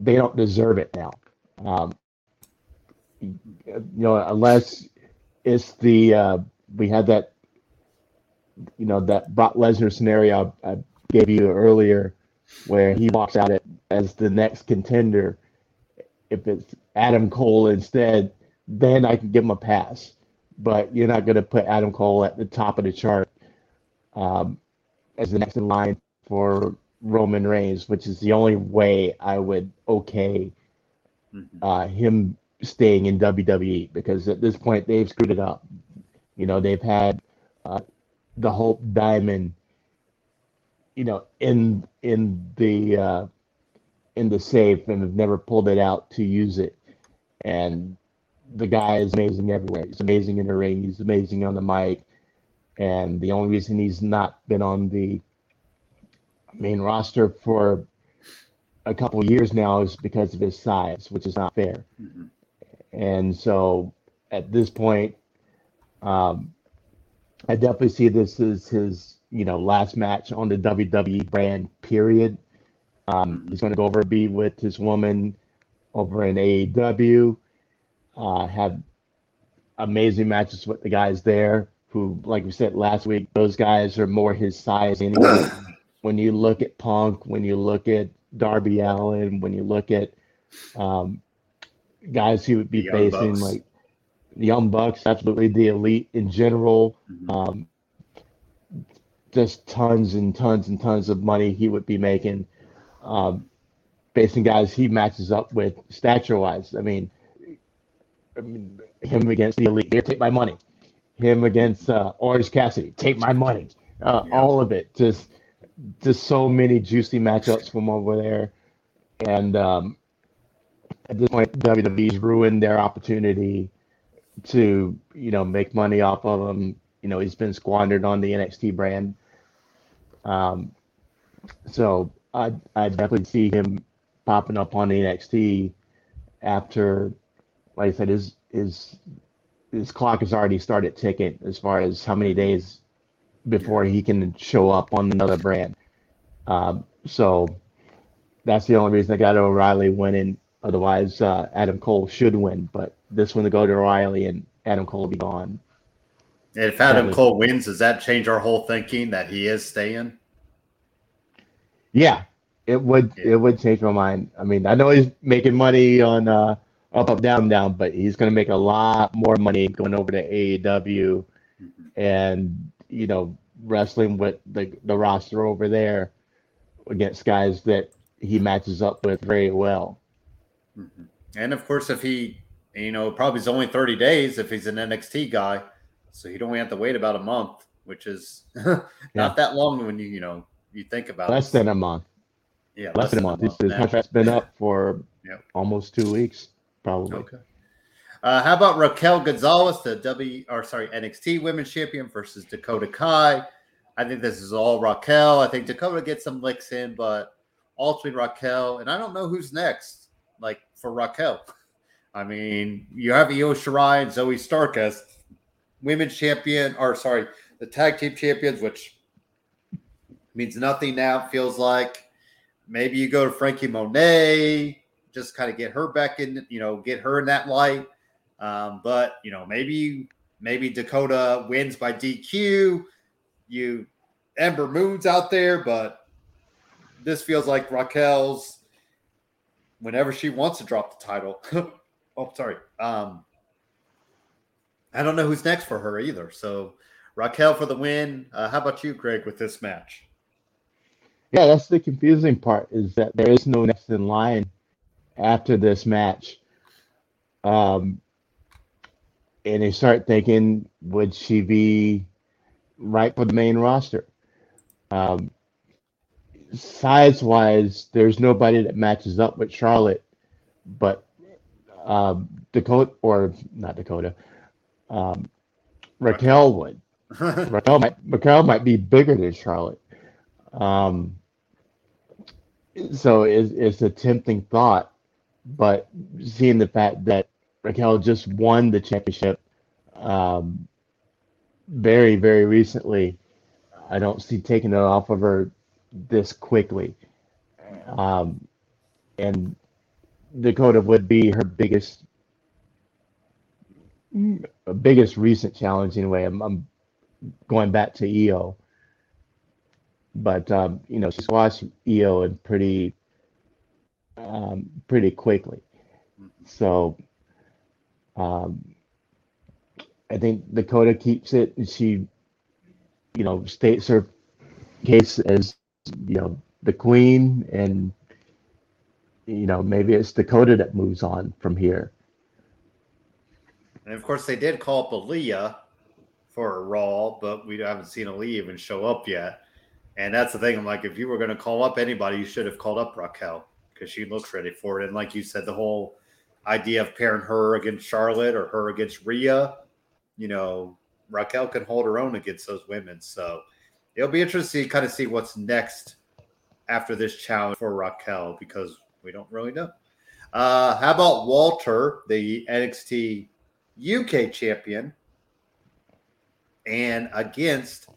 they don't deserve it now. Um, you know, unless it's the uh, we had that you know that Brock Lesnar scenario I, I gave you earlier, where he walks out as the next contender. If it's Adam Cole instead, then I can give him a pass. But you're not going to put Adam Cole at the top of the chart um, as the next in line for Roman Reigns, which is the only way I would okay uh, him staying in WWE because at this point they've screwed it up. You know, they've had uh, the Hope Diamond, you know, in in the uh, in the safe and have never pulled it out to use it. And the guy is amazing everywhere. He's amazing in the ring. He's amazing on the mic. And the only reason he's not been on the main roster for a couple years now is because of his size, which is not fair. Mm-hmm. And so at this point, um, I definitely see this as his, you know, last match on the WWE brand. Period. Um, he's going to go over be with his woman over in AEW. Uh, have amazing matches with the guys there. Who, like we said last week, those guys are more his size anyway. when you look at Punk, when you look at Darby Allin, when you look at um, guys who would be Young facing Bucks. like Young Bucks, absolutely the elite in general. Mhm. Um, just tons and tons and tons of money he would be making, um, on guys he matches up with stature wise. I mean, I mean, him against the elite here, take my money. Him against uh, Orange Cassidy, take my money. Uh, Yeah. All of it, just just so many juicy matchups from over there, and um, at this point, WWE's ruined their opportunity to you know make money off of him. You know, he's been squandered on the NXT brand. Um, so I I definitely see him popping up on the NXT after, like I said, his his his clock has already started ticking as far as how many days before he can show up on another brand. Um, so that's the only reason I got O'Reilly winning. Otherwise, uh, Adam Cole should win, but this one to go to O'Reilly and Adam Cole will be gone. And if Adam was- Cole wins, does that change our whole thinking that he is staying? Yeah, it would Yeah. it would change my mind. I mean, I know he's making money on uh, up up down down, but he's going to make a lot more money going over to AEW Mhm. and you know wrestling with the the roster over there against guys that he matches up with very well. Mhm. And of course, if he, you know, probably is only 30 days if he's an NXT guy. So he'd only have to wait about a month, which is not Yeah. that long when you, you know, you think about Less it. than a month. yeah, Less than a month. His, his contract's been up for Yep. almost two weeks, probably. Okay. Uh, how about Raquel Gonzalez, the W or sorry NXT Women's Champion versus Dakota Kai? I think this is all Raquel. I think Dakota gets some licks in, but ultimately Raquel, and I don't know who's next. Like for Raquel, I mean, you have Io Shirai and Zoey Stark as Women's Champion, or sorry, the Tag Team Champions, which means nothing now. Feels like maybe you go to Frankie Monet, just kind of get her back in, you know, get her in that light. Um, but you know, maybe maybe Dakota wins by DQ. You Ember Moon's out there, but this feels like Raquel's whenever she wants to drop the title. oh, sorry. Um, I don't know who's next for her either. So Raquel for the win. Uh, how about you, Greg, with this match? Yeah, that's the confusing part is that there is no next in line after this match. Um, and they start thinking, would she be right for the main roster? Um, size wise, there's nobody that matches up with Charlotte, but um, Dakota or not Dakota, um, Raquel would. Raquel might Raquel might be bigger than Charlotte. Um, so it's, it's a tempting thought, but seeing the fact that Raquel just won the championship um, very, very recently, I don't see taking it off of her this quickly. Um, and Dakota would be her biggest, biggest recent challenge anyway. I'm, I'm going back to Io but um, you know she squashed Io and pretty um, pretty quickly. So um, I think Dakota keeps it. She you know states her case as you know the queen, and you know maybe it's Dakota that moves on from here. And of course, they did call up Aliyah for a Raw, but we haven't seen Aliyah even show up yet. And that's the thing. I'm like, if you were going to call up anybody, you should have called up Raquel because she looks ready for it. And like you said, the whole idea of pairing her against Charlotte or her against Rhea, you know, Raquel can hold her own against those women. So it'll be interesting to kind of see what's next after this challenge for Raquel because we don't really know. Uh, how about Walter, the NXT UK champion, and against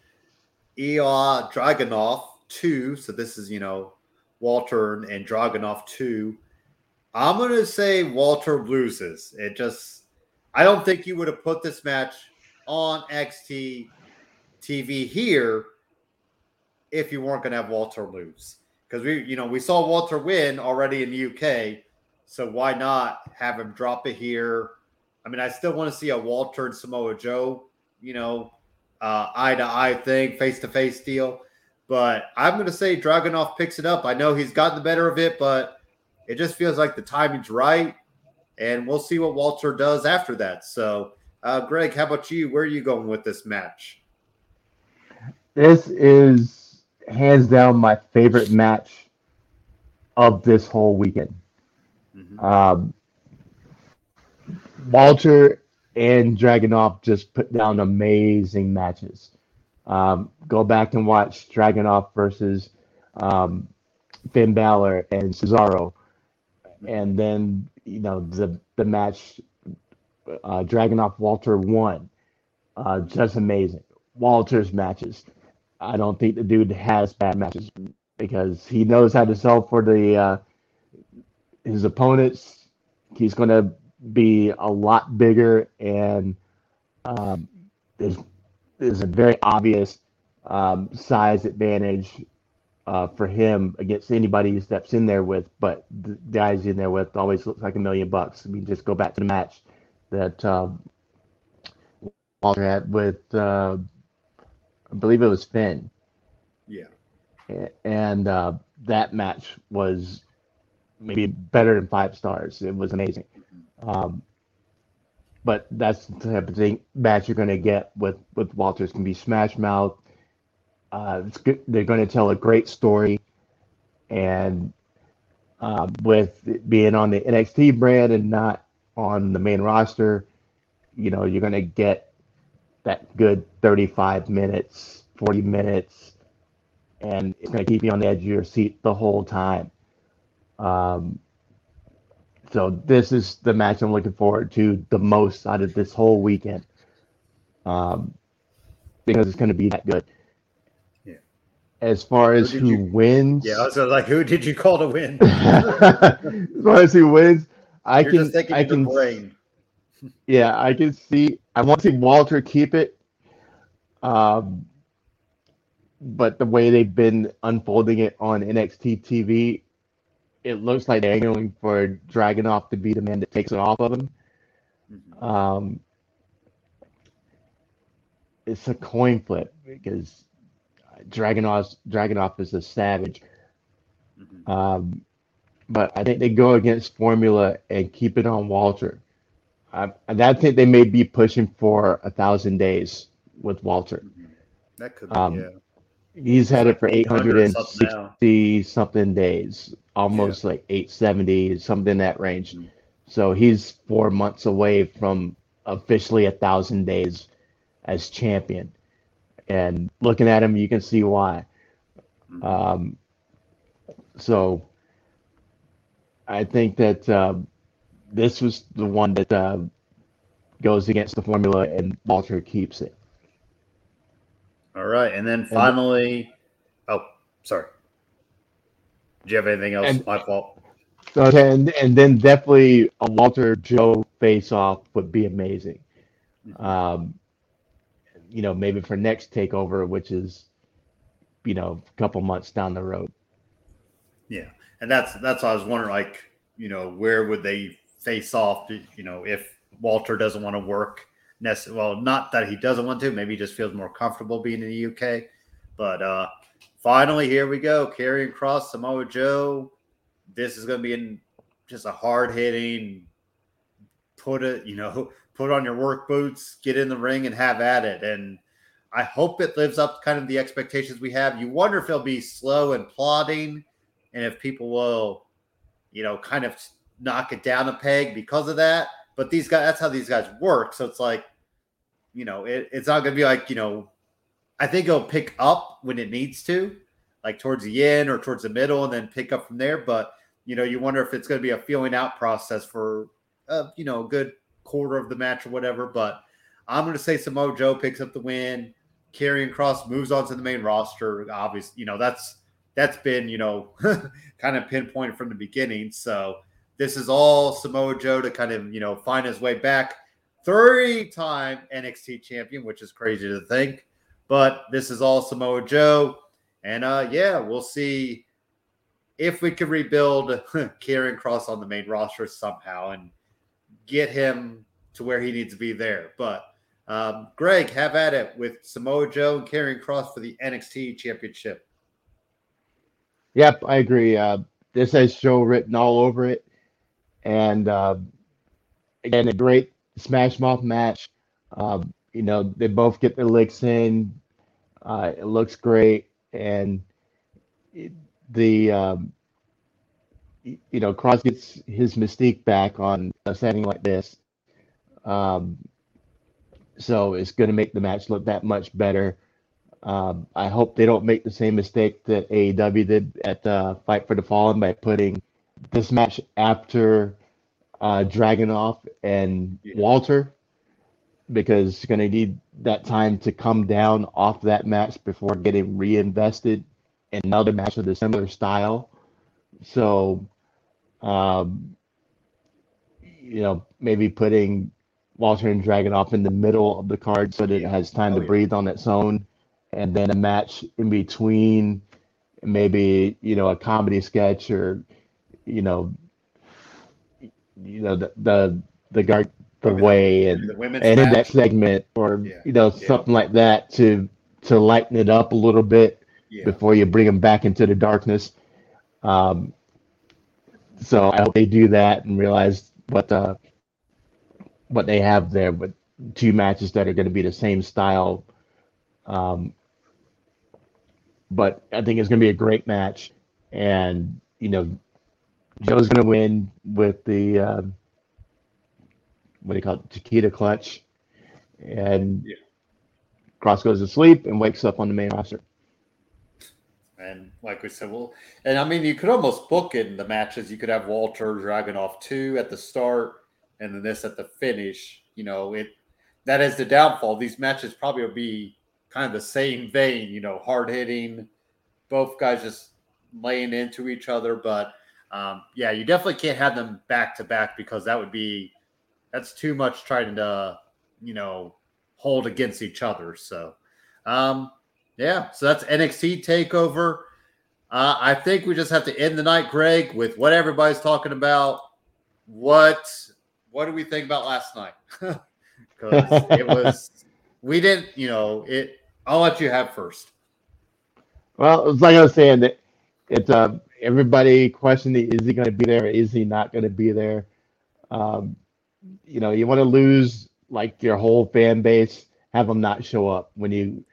Ilya Dragunov two. So this is you know Walter and Dragunov too. I'm gonna say Walter loses. It just I don't think you would have put this match on XT TV here if you weren't gonna have Walter lose. Because we you know we saw Walter win already in the UK. So why not have him drop it here? I mean, I still want to see a Walter and Samoa Joe, you know, uh, eye to eye thing, face to face deal. But I'm going to say Dragunov picks it up. I know he's gotten the better of it, but it just feels like the timing's right. And we'll see what Walter does after that. So, uh, Greg, how about you? Where are you going with this match? This is hands down my favorite match of this whole weekend. Mm-hmm. Um, Walter and Dragunov just put down amazing matches. Um, go back and watch Dragunov versus um, Finn Balor and Cesaro, and then you know the the match uh, Dragunov Walter won. Uh, just amazing. Walter's matches. I don't think the dude has bad matches because he knows how to sell for the uh, his opponents. He's going to be a lot bigger, and um, there's there's a very obvious um, size advantage uh, for him against anybody he steps in there with. But the guys in there with always looks like a million bucks. I mean, just go back to the match that um, Walter had with, uh, I believe it was Finn. Yeah. And uh, that match was maybe better than five stars. It was amazing. Um, but that's the type of thing match you're going to get with with Walters. Can be smash mouth. Uh, it's good. They're going to tell a great story, and uh, with being on the NXT brand and not on the main roster, you know, you're going to get that good 35 minutes, 40 minutes, and it's going to keep you on the edge of your seat the whole time. Um, so this is the match I'm looking forward to the most out of this whole weekend, um, because it's going to be that good. Yeah. As far as who, who you, wins, yeah, I was like, who did you call to win? as far as who wins, I You're can, I can, brain. yeah, I can see. I want to see Walter keep it. Um, but the way they've been unfolding it on NXT TV, it looks like they're going for Dragunov to be the man that takes it off of him. Mm-hmm. Um, it's a coin flip because Dragunov Dragunov is a savage. Mm-hmm. Um, but I think they go against formula and keep it on Walter. I, I think they may be pushing for a thousand days with Walter. Mm-hmm. That could be, um, yeah. He's had it for 860 something days, almost yeah. like 870, something in that range. Mm-hmm. So he's four months away from officially a thousand days as champion. And looking at him, you can see why. Mm-hmm. Um, so I think that uh, this was the one that uh, goes against the formula, and Walter keeps it. All right, and then finally, and, oh, sorry. Do you have anything else? And, My fault. Okay, and, and then definitely a Walter Joe face off would be amazing. Um, you know, maybe for next takeover, which is, you know, a couple months down the road. Yeah, and that's that's I was wondering, like, you know, where would they face off? You know, if Walter doesn't want to work well, not that he doesn't want to. Maybe he just feels more comfortable being in the UK. But uh, finally, here we go. Karrion Kross, Samoa Joe. This is going to be in just a hard hitting. Put it, you know, put on your work boots, get in the ring, and have at it. And I hope it lives up kind of the expectations we have. You wonder if it'll be slow and plodding, and if people will, you know, kind of knock it down a peg because of that. But these guys, that's how these guys work. So it's like, you know, it, it's not going to be like, you know, I think it'll pick up when it needs to, like towards the end or towards the middle, and then pick up from there. But, you know, you wonder if it's going to be a feeling out process for, uh, you know, a good quarter of the match or whatever. But I'm going to say Samoa Joe picks up the win. Karrion Kross moves on to the main roster. Obviously, you know, that's that's been, you know, kind of pinpointed from the beginning. So this is all Samoa Joe to kind of, you know, find his way back. Three time NXT champion, which is crazy to think. But this is all Samoa Joe. And uh, yeah, we'll see if we can rebuild Karrion Kross on the main roster somehow and get him to where he needs to be there. But um, Greg, have at it with Samoa Joe and Karrion Kross for the NXT Championship. Yep, I agree. Uh, this has Joe written all over it, and uh, again, a great Smash Mouth match. Uh, you know, they both get their licks in. Uh, it looks great, and it, the um, you know Kross gets his mystique back on a setting like this. Um, so it's going to make the match look that much better. Um, I hope they don't make the same mistake that AEW did at the Fight for the Fallen by putting this match after uh, Dragunov and Yeah. Walter, because you're going to need that time to come down off that match before getting reinvested in another match of a similar style. So, um, you know, maybe putting Walter and Dragunov in the middle of the card so that it has time Oh, to yeah. breathe on its own, and then a match in between, maybe you know a comedy sketch or you know, you know the the the guard the Maybe way and the and in that segment or Yeah. you know Yeah. something like that to to lighten it up a little bit yeah. before you bring them back into the darkness. Um, so I hope they do that and realize what uh, what they have there with two matches that are going to be the same style. Um, but I think it's going to be a great match, and you know, Joe's going to win with the um, what do you call it, Coquina clutch, and Yeah. Kross goes to sleep and wakes up on the main roster. And like we said, well, and I mean, you could almost book in the matches. You could have Walter Dragunov two at the start, and then this at the finish. You know, it that is the downfall. These matches probably will be kind of the same vein. You know, hard hitting, both guys just laying into each other. But um, yeah, you definitely can't have them back to back because that would be that's too much trying to you know hold against each other. So. Um, yeah, so that's NXT takeover. Uh, I think we just have to end the night, Greg, with what everybody's talking about. What what do we think about last night? Because it was we didn't, you know, it. I'll let you have first. Well, it's like I was saying that it's uh everybody questioning is he going to be there? Is he not going to be there? Um, you know, you want to lose like your whole fan base, have them not show up when you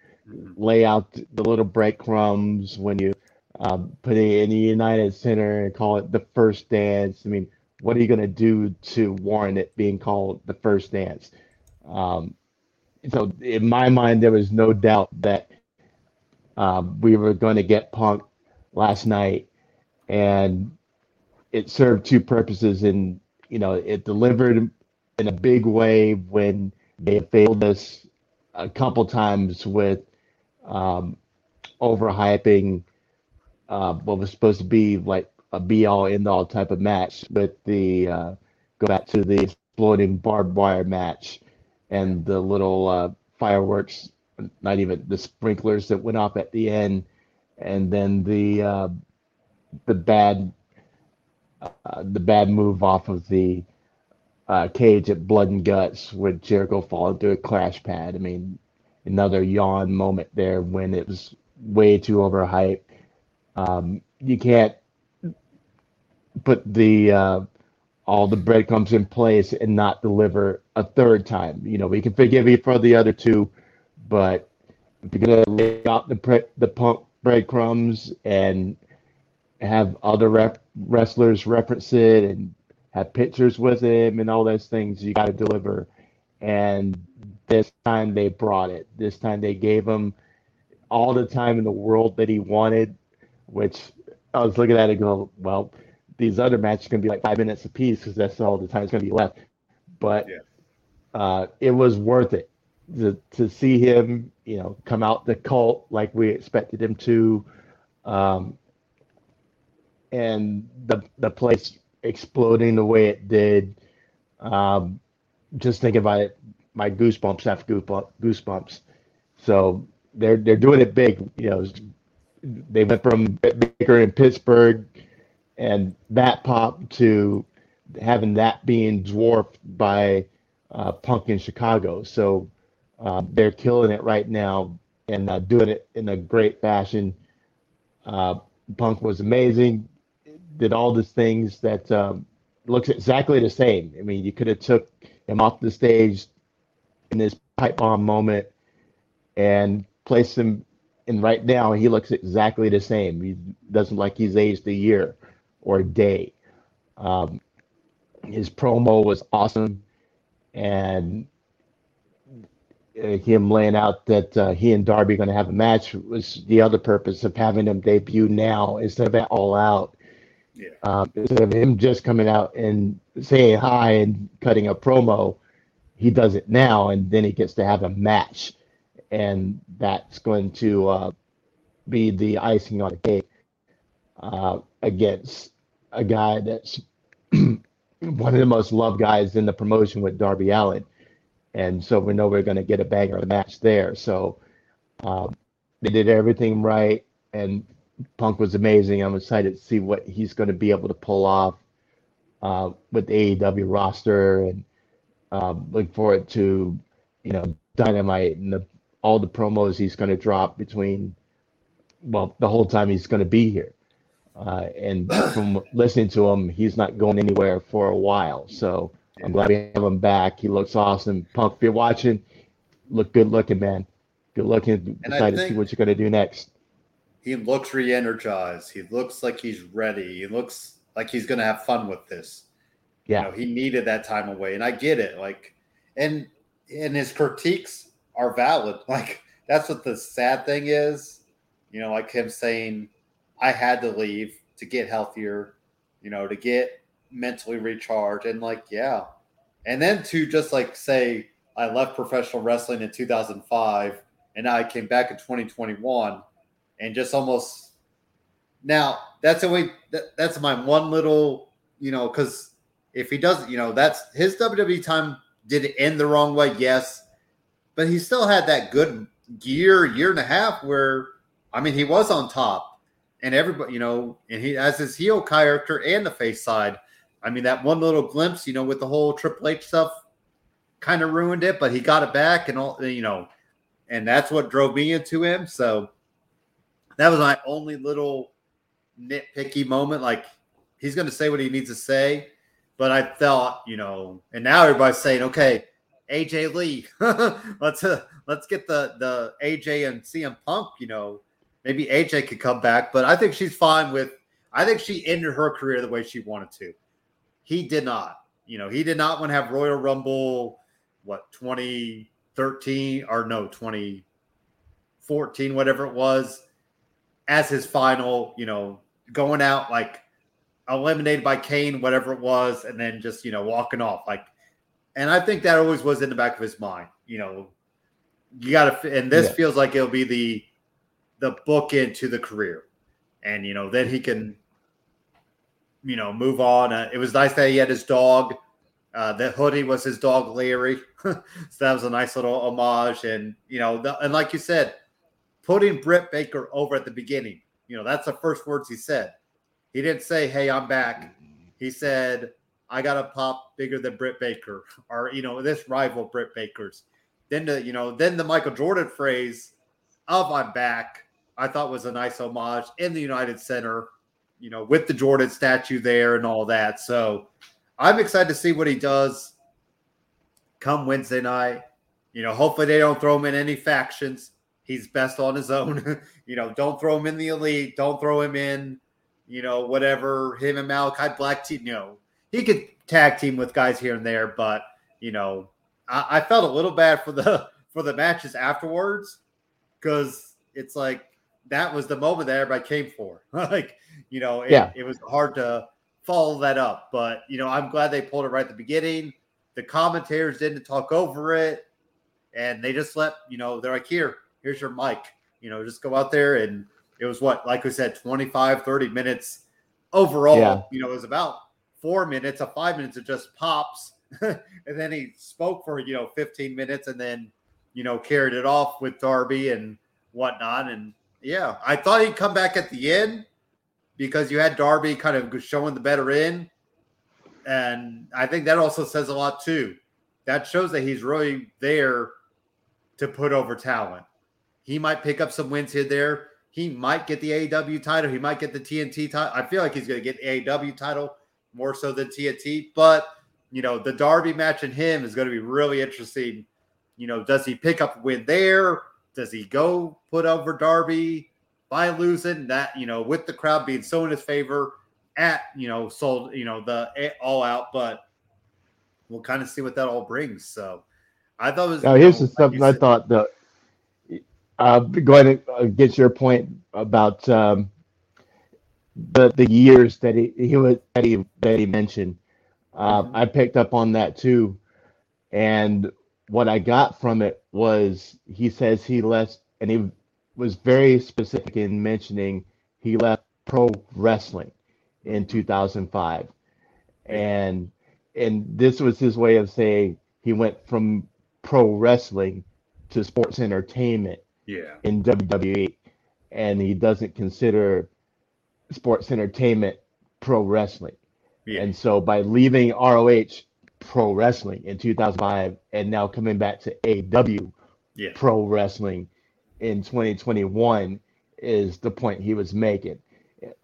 lay out the little breadcrumbs, when you um, put it in the United Center and call it the first dance. I mean, what are you going to do to warrant it being called the first dance? Um, so, in my mind, there was no doubt that um, we were going to get Punk last night, and it served two purposes. And you know, it delivered in a big way when they failed us a couple times with um, overhyping uh, what was supposed to be like a be all end all type of match with the uh, go back to the exploding barbed wire match and the little uh, fireworks, not even the sprinklers that went off at the end, and then the uh, the bad uh, the bad move off of the uh, cage at Blood and Guts with Jericho falling through a crash pad. I mean, another yawn moment there when it was way too overhyped. Um, you can't put the uh, all the breadcrumbs in place and not deliver a third time. You know, we can forgive you for the other two, but if you're gonna lay out the pre- the punk breadcrumbs and have other rep- wrestlers reference it and have pictures with him and all those things, you got to deliver. And this time they brought it. This time they gave him all the time in the world that he wanted, which I was looking at it and go, well, these other matches are going to be like five minutes apiece because that's all the time it's going to be left. But Yeah. uh, it was worth it to, to see him, you know, come out the cult like we expected him to. Um, and the the place exploding the way it did. Um, just thinking about it, my goosebumps have goosebumps. So they're they're doing it big. You know, they went from Baker in Pittsburgh and that pop to having that being dwarfed by uh, Punk in Chicago. So uh, they're killing it right now and uh, doing it in a great fashion. Uh, Punk was amazing, did all these things that um, looks exactly the same. I mean, you could have took him off the stage in this pipe bomb moment and placed him in right now. He looks exactly the same. He doesn't like he's aged a year or a day. Um, his promo was awesome, and uh, him laying out that uh, he and Darby going to have a match was the other purpose of having him debut now instead of all out. Yeah. Um, instead of him just coming out and saying hi and cutting a promo, he does it now, and then he gets to have a match, and that's going to uh, be the icing on the cake uh, against a guy that's one of the most loved guys in the promotion with Darby Allin, And so we know we're going to get a banger match there. So um, they did everything right, and Punk was amazing. I'm excited to see what he's going to be able to pull off uh, with the AEW roster, and um, look forward to you know Dynamite and the, all the promos he's going to drop between well the whole time he's going to be here. Uh, and from listening to him, he's not going anywhere for a while. So I'm glad we have him back. He looks awesome. Punk, if you're watching, look good looking, man. Good looking. Excited to see what you're going to do next. He looks re-energized. He looks like he's ready. He looks like he's going to have fun with this. Yeah. You know, he needed that time away, and I get it. Like, and and his critiques are valid. Like, that's what the sad thing is. You know, like him saying, "I had to leave to get healthier," you know, to get mentally recharged, and like, yeah, and then to just like say, "I left professional wrestling in 2005, and now I came back in 2021," and just almost now that's the way that, that's my one little, you know, because if he doesn't, you know, that's his WWE time did it end the wrong way, yes, but he still had that good year, year and a half where, I mean, he was on top, and everybody, you know, and he has his heel character and the face side. I mean, that one little glimpse, you know, with the whole Triple H stuff, kind of ruined it, but he got it back, and all, you know, and that's what drove me into him. So that was my only little nitpicky moment. Like he's going to say what he needs to say, but I thought, you know, and now everybody's saying, okay, AJ Lee, let's uh, let's get the the AJ and CM Punk. You know, maybe AJ could come back, but I think she's fine with. I think she ended her career the way she wanted to. He did not. You know, he did not want to have Royal Rumble. What 2013 or no 2014, whatever it was, as his final. You know, going out like eliminated by Kane, whatever it was, and then just you know walking off like. And I think that always was in the back of his mind. You know, you got to, and this Yeah. feels like it'll be the the book into the career, and you know then he can, you know, move on. Uh, it was nice that he had his dog. Uh, the hoodie was his dog Larry, so that was a nice little homage. And you know, the, and like you said, putting Britt Baker over at the beginning. You know, that's the first words he said. He didn't say, "Hey, I'm back." Mm-hmm. He said, "I got a pop bigger than Britt Baker," or you know, this rival Britt Baker's. Then the you know, then the Michael Jordan phrase of "I'm back," I thought was a nice homage in the United Center. You know, with the Jordan statue there and all that. So I'm excited to see what he does come Wednesday night. You know, hopefully they don't throw him in any factions. He's best on his own. you know, don't throw him in the elite. Don't throw him in, you know, whatever him and Malakai Black team. You know, he could tag team with guys here and there, but you know, I, I felt a little bad for the for the matches afterwards because it's like that was the moment that everybody came for. like, you know, it, Yeah. it was hard to follow that up. But you know, I'm glad they pulled it right at the beginning. The commentators didn't talk over it, and they just let you know they're like, "Here, here's your mic. You know, just go out there." And it was what, like we said, 25, 30 minutes overall. Yeah. You know, it was about four minutes of five minutes of just pops, and then he spoke for you know 15 minutes, and then you know carried it off with Darby and whatnot. And yeah, I thought he'd come back at the end because you had Darby kind of showing the better end. And I think that also says a lot too. that shows that he's really there to put over talent. He might pick up some wins here there. He might get the AEW title. He might get the TNT title. I feel like he's going to get the AEW title more so than TNT. But you know, the Darby match and him is going to be really interesting. You know, does he pick up a win there? Does he go put over Darby by losing that? You know, with the crowd being so in his favor at you know sold you know the all out, but we'll kind of see what that all brings. So I thought it was. Now here's know, something like I thought the. Uh, going to uh, get your point about um, the the years that he he was that he that he mentioned. Uh, mm-hmm. I picked up on that too, and what I got from it was he says he left, and he was very specific in mentioning he left pro wrestling in 2005, and and this was his way of saying he went from pro wrestling to sports entertainment yeah. in WWE, and he doesn't consider sports entertainment pro wrestling. Yeah. And so by leaving ROH pro wrestling in 2005 and now coming back to AW yeah. pro wrestling in 2021 is the point he was making.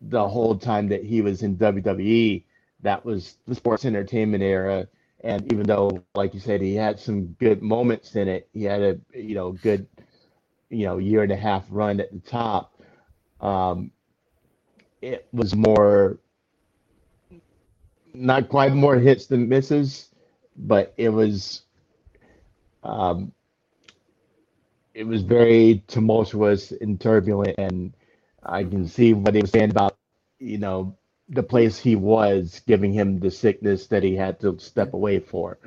The whole time that he was in WWE, that was the sports entertainment era. And even though, like you said, he had some good moments in it, he had a you know good you know year and a half run at the top. Um, it was more not quite more hits than misses, but it was um, it was very tumultuous and turbulent, and I can see what he was saying about you know the place he was giving him the sickness that he had to step away for,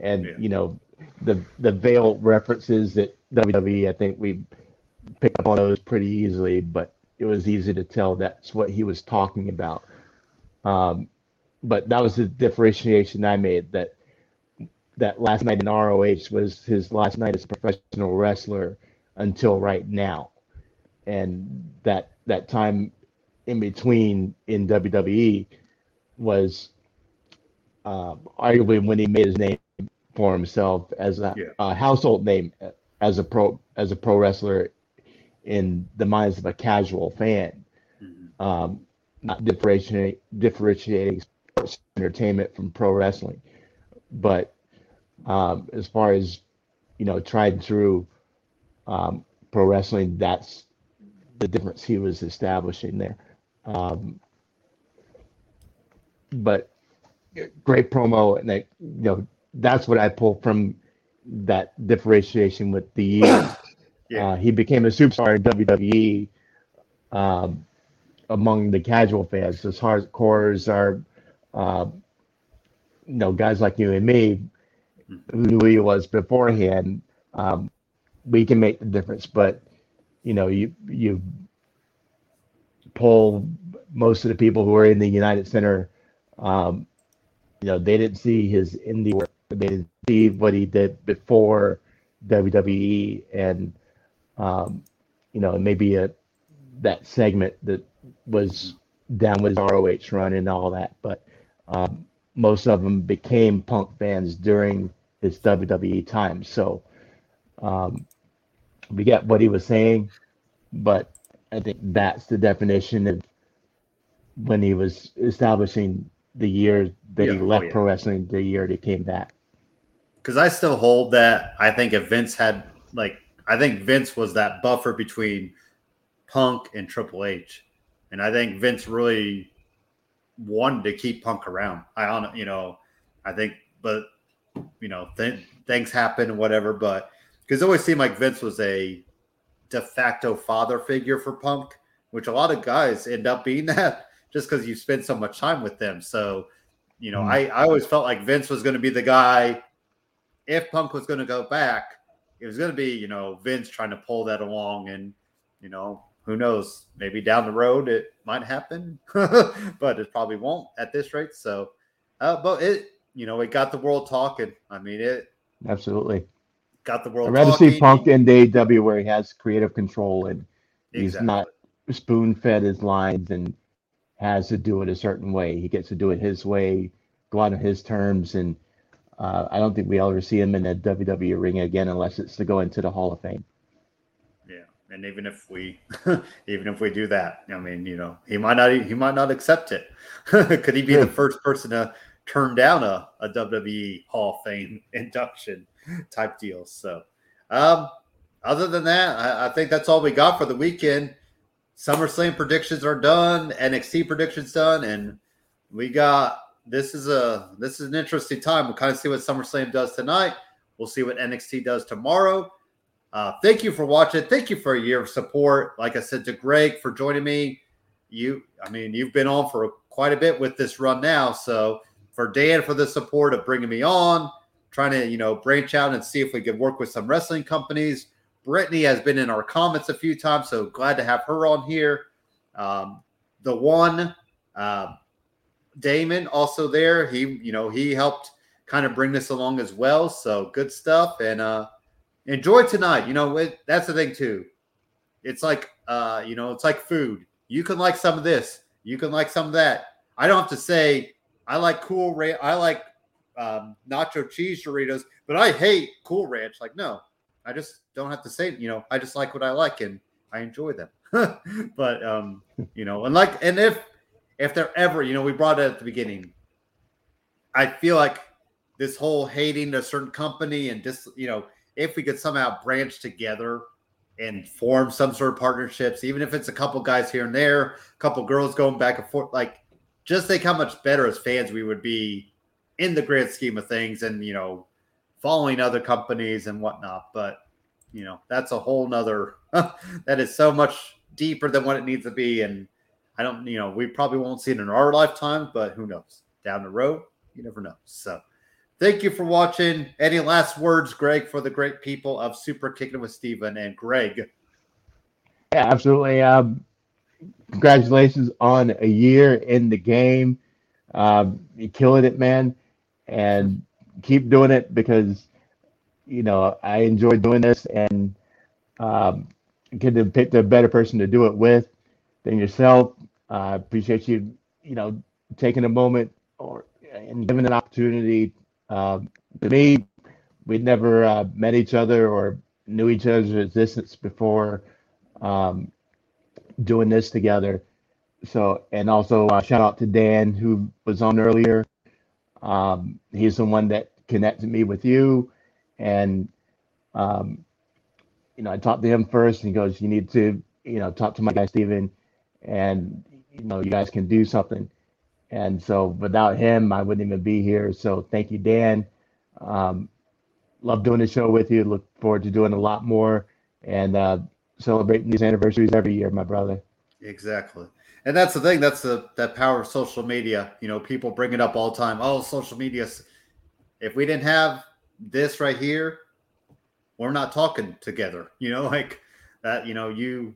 and yeah. you know the the veil references that WWE I think we picked up on those pretty easily, but it was easy to tell that's what he was talking about. Um, but that was the differentiation I made that that last night in ROH was his last night as a professional wrestler until right now, and that that time in between in WWE was uh, arguably when he made his name for himself as a, yeah. a, household name as a pro as a pro wrestler in the minds of a casual fan. Mm-hmm. Um, not differentiating differentiating sports entertainment from pro wrestling, but um, as far as you know, tried through um, pro wrestling, that's the difference he was establishing there. Um, but great promo, and that you know that's what I pull from that differentiation with the years. yeah. uh, he became a superstar in WWE um, among the casual fans. As hardcores are, uh, you know, guys like you and me who he was beforehand. Um, we can make the difference, but you know, you you poll most of the people who are in the United Center, um, you know, they didn't see his indie work. They didn't see what he did before WWE, and um, you know, maybe a that segment that was down with his ROH run and all that. But um, most of them became Punk fans during his WWE time. So um, we get what he was saying, but I think that's the definition of when he was establishing the year that yeah, he left oh, yeah. pro wrestling, the year that he came back. Because I still hold that. I think if Vince had like, I think Vince was that buffer between Punk and Triple H, and I think Vince really wanted to keep Punk around. I on you know, I think, but you know, th- things happen and whatever. But because it always seemed like Vince was a de facto father figure for Punk, which a lot of guys end up being that just because you spend so much time with them. So, you know, mm. I, I always felt like Vince was going to be the guy. If Punk was going to go back, it was going to be, you know, Vince trying to pull that along. And, you know, who knows? Maybe down the road it might happen, but it probably won't at this rate. So, uh, but it, you know, it got the world talking. I mean, it absolutely got the world. I'd rather talking. see Punk in AEW where he has creative control and he's not spoon fed his lines and has to do it a certain way. He gets to do it his way, go out on his terms, and uh, I don't think we ever see him in a WWE ring again unless it's to go into the Hall of Fame. Yeah, and even if we, even if we do that, I mean, you know, he might not, he might not accept it. Could he be the first person to turn down a, a WWE Hall of Fame induction type deal? So, um, other than that, I, I think that's all we got for the weekend. SummerSlam predictions are done, NXT predictions done, and we got this is a this is an interesting time. We'll kind of see what SummerSlam does tonight. We'll see what NXT does tomorrow. Uh, thank you for watching. Thank you for a year of support. Like I said to Greg for joining me. You, I mean, you've been on for quite a bit with this run now. So for Dan for the support of bringing me on, trying to you know branch out and see if we could work with some wrestling companies. Brittany has been in our comments a few times, so glad to have her on here. Um, the one. Uh, Damon also there. He, you know, he helped kind of bring this along as well. So good stuff. And uh enjoy tonight. You know, it, that's the thing too. It's like uh, you know, it's like food. You can like some of this, you can like some of that. I don't have to say I like cool ranch, I like um, nacho cheese Doritos, but I hate cool ranch. Like, no, I just don't have to say, you know, I just like what I like and I enjoy them. but um, you know, and like and if if they're ever, you know, we brought it at the beginning. I feel like this whole hating a certain company and just, you know, if we could somehow branch together and form some sort of partnerships, even if it's a couple guys here and there, a couple girls going back and forth, like just think how much better as fans we would be in the grand scheme of things and, you know, following other companies and whatnot. But, you know, that's a whole nother, that is so much deeper than what it needs to be. And, I don't, you know, we probably won't see it in our lifetime, but who knows? Down the road, you never know. So, thank you for watching. Any last words, Greg, for the great people of Super Kicking with Steven and Greg? Yeah, absolutely. Um, congratulations on a year in the game. Um, you're killing it, man, and keep doing it because you know I enjoy doing this and um, get to pick the better person to do it with than yourself. I uh, appreciate you, you know, taking a moment or and giving an opportunity. Uh, to me, we'd never uh, met each other or knew each other's existence before um, doing this together. So, and also uh, shout out to Dan who was on earlier. Um, he's the one that connected me with you, and um, you know, I talked to him first, and he goes, "You need to, you know, talk to my guy Steven and you know you guys can do something. And so without him, I wouldn't even be here. So thank you, Dan. Um, love doing the show with you. Look forward to doing a lot more and uh, celebrating these anniversaries every year, my brother. Exactly. And that's the thing. That's the that power of social media. You know, people bring it up all the time. Oh, social media. If we didn't have this right here, we're not talking together. You know, like that. You know, you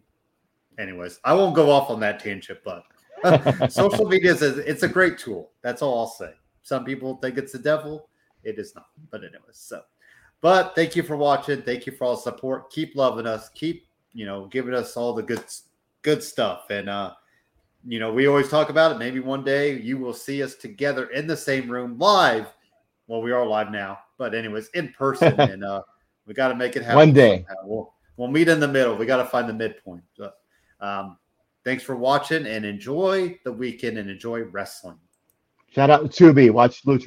anyways, I won't go off on that tangent, but social media is a, it's a great tool. That's all I'll say. Some people think it's the devil. It is not. But anyways, so but thank you for watching. Thank you for all the support. Keep loving us. Keep, you know, giving us all the good good stuff. And uh, you know, we always talk about it. Maybe one day you will see us together in the same room live. Well, we are live now, but anyways, in person. and uh we got to make it happen. One day. We'll, we'll meet in the middle. We got to find the midpoint. So, um, thanks for watching and enjoy the weekend and enjoy wrestling. Shout out to Tubi. Watch Lucha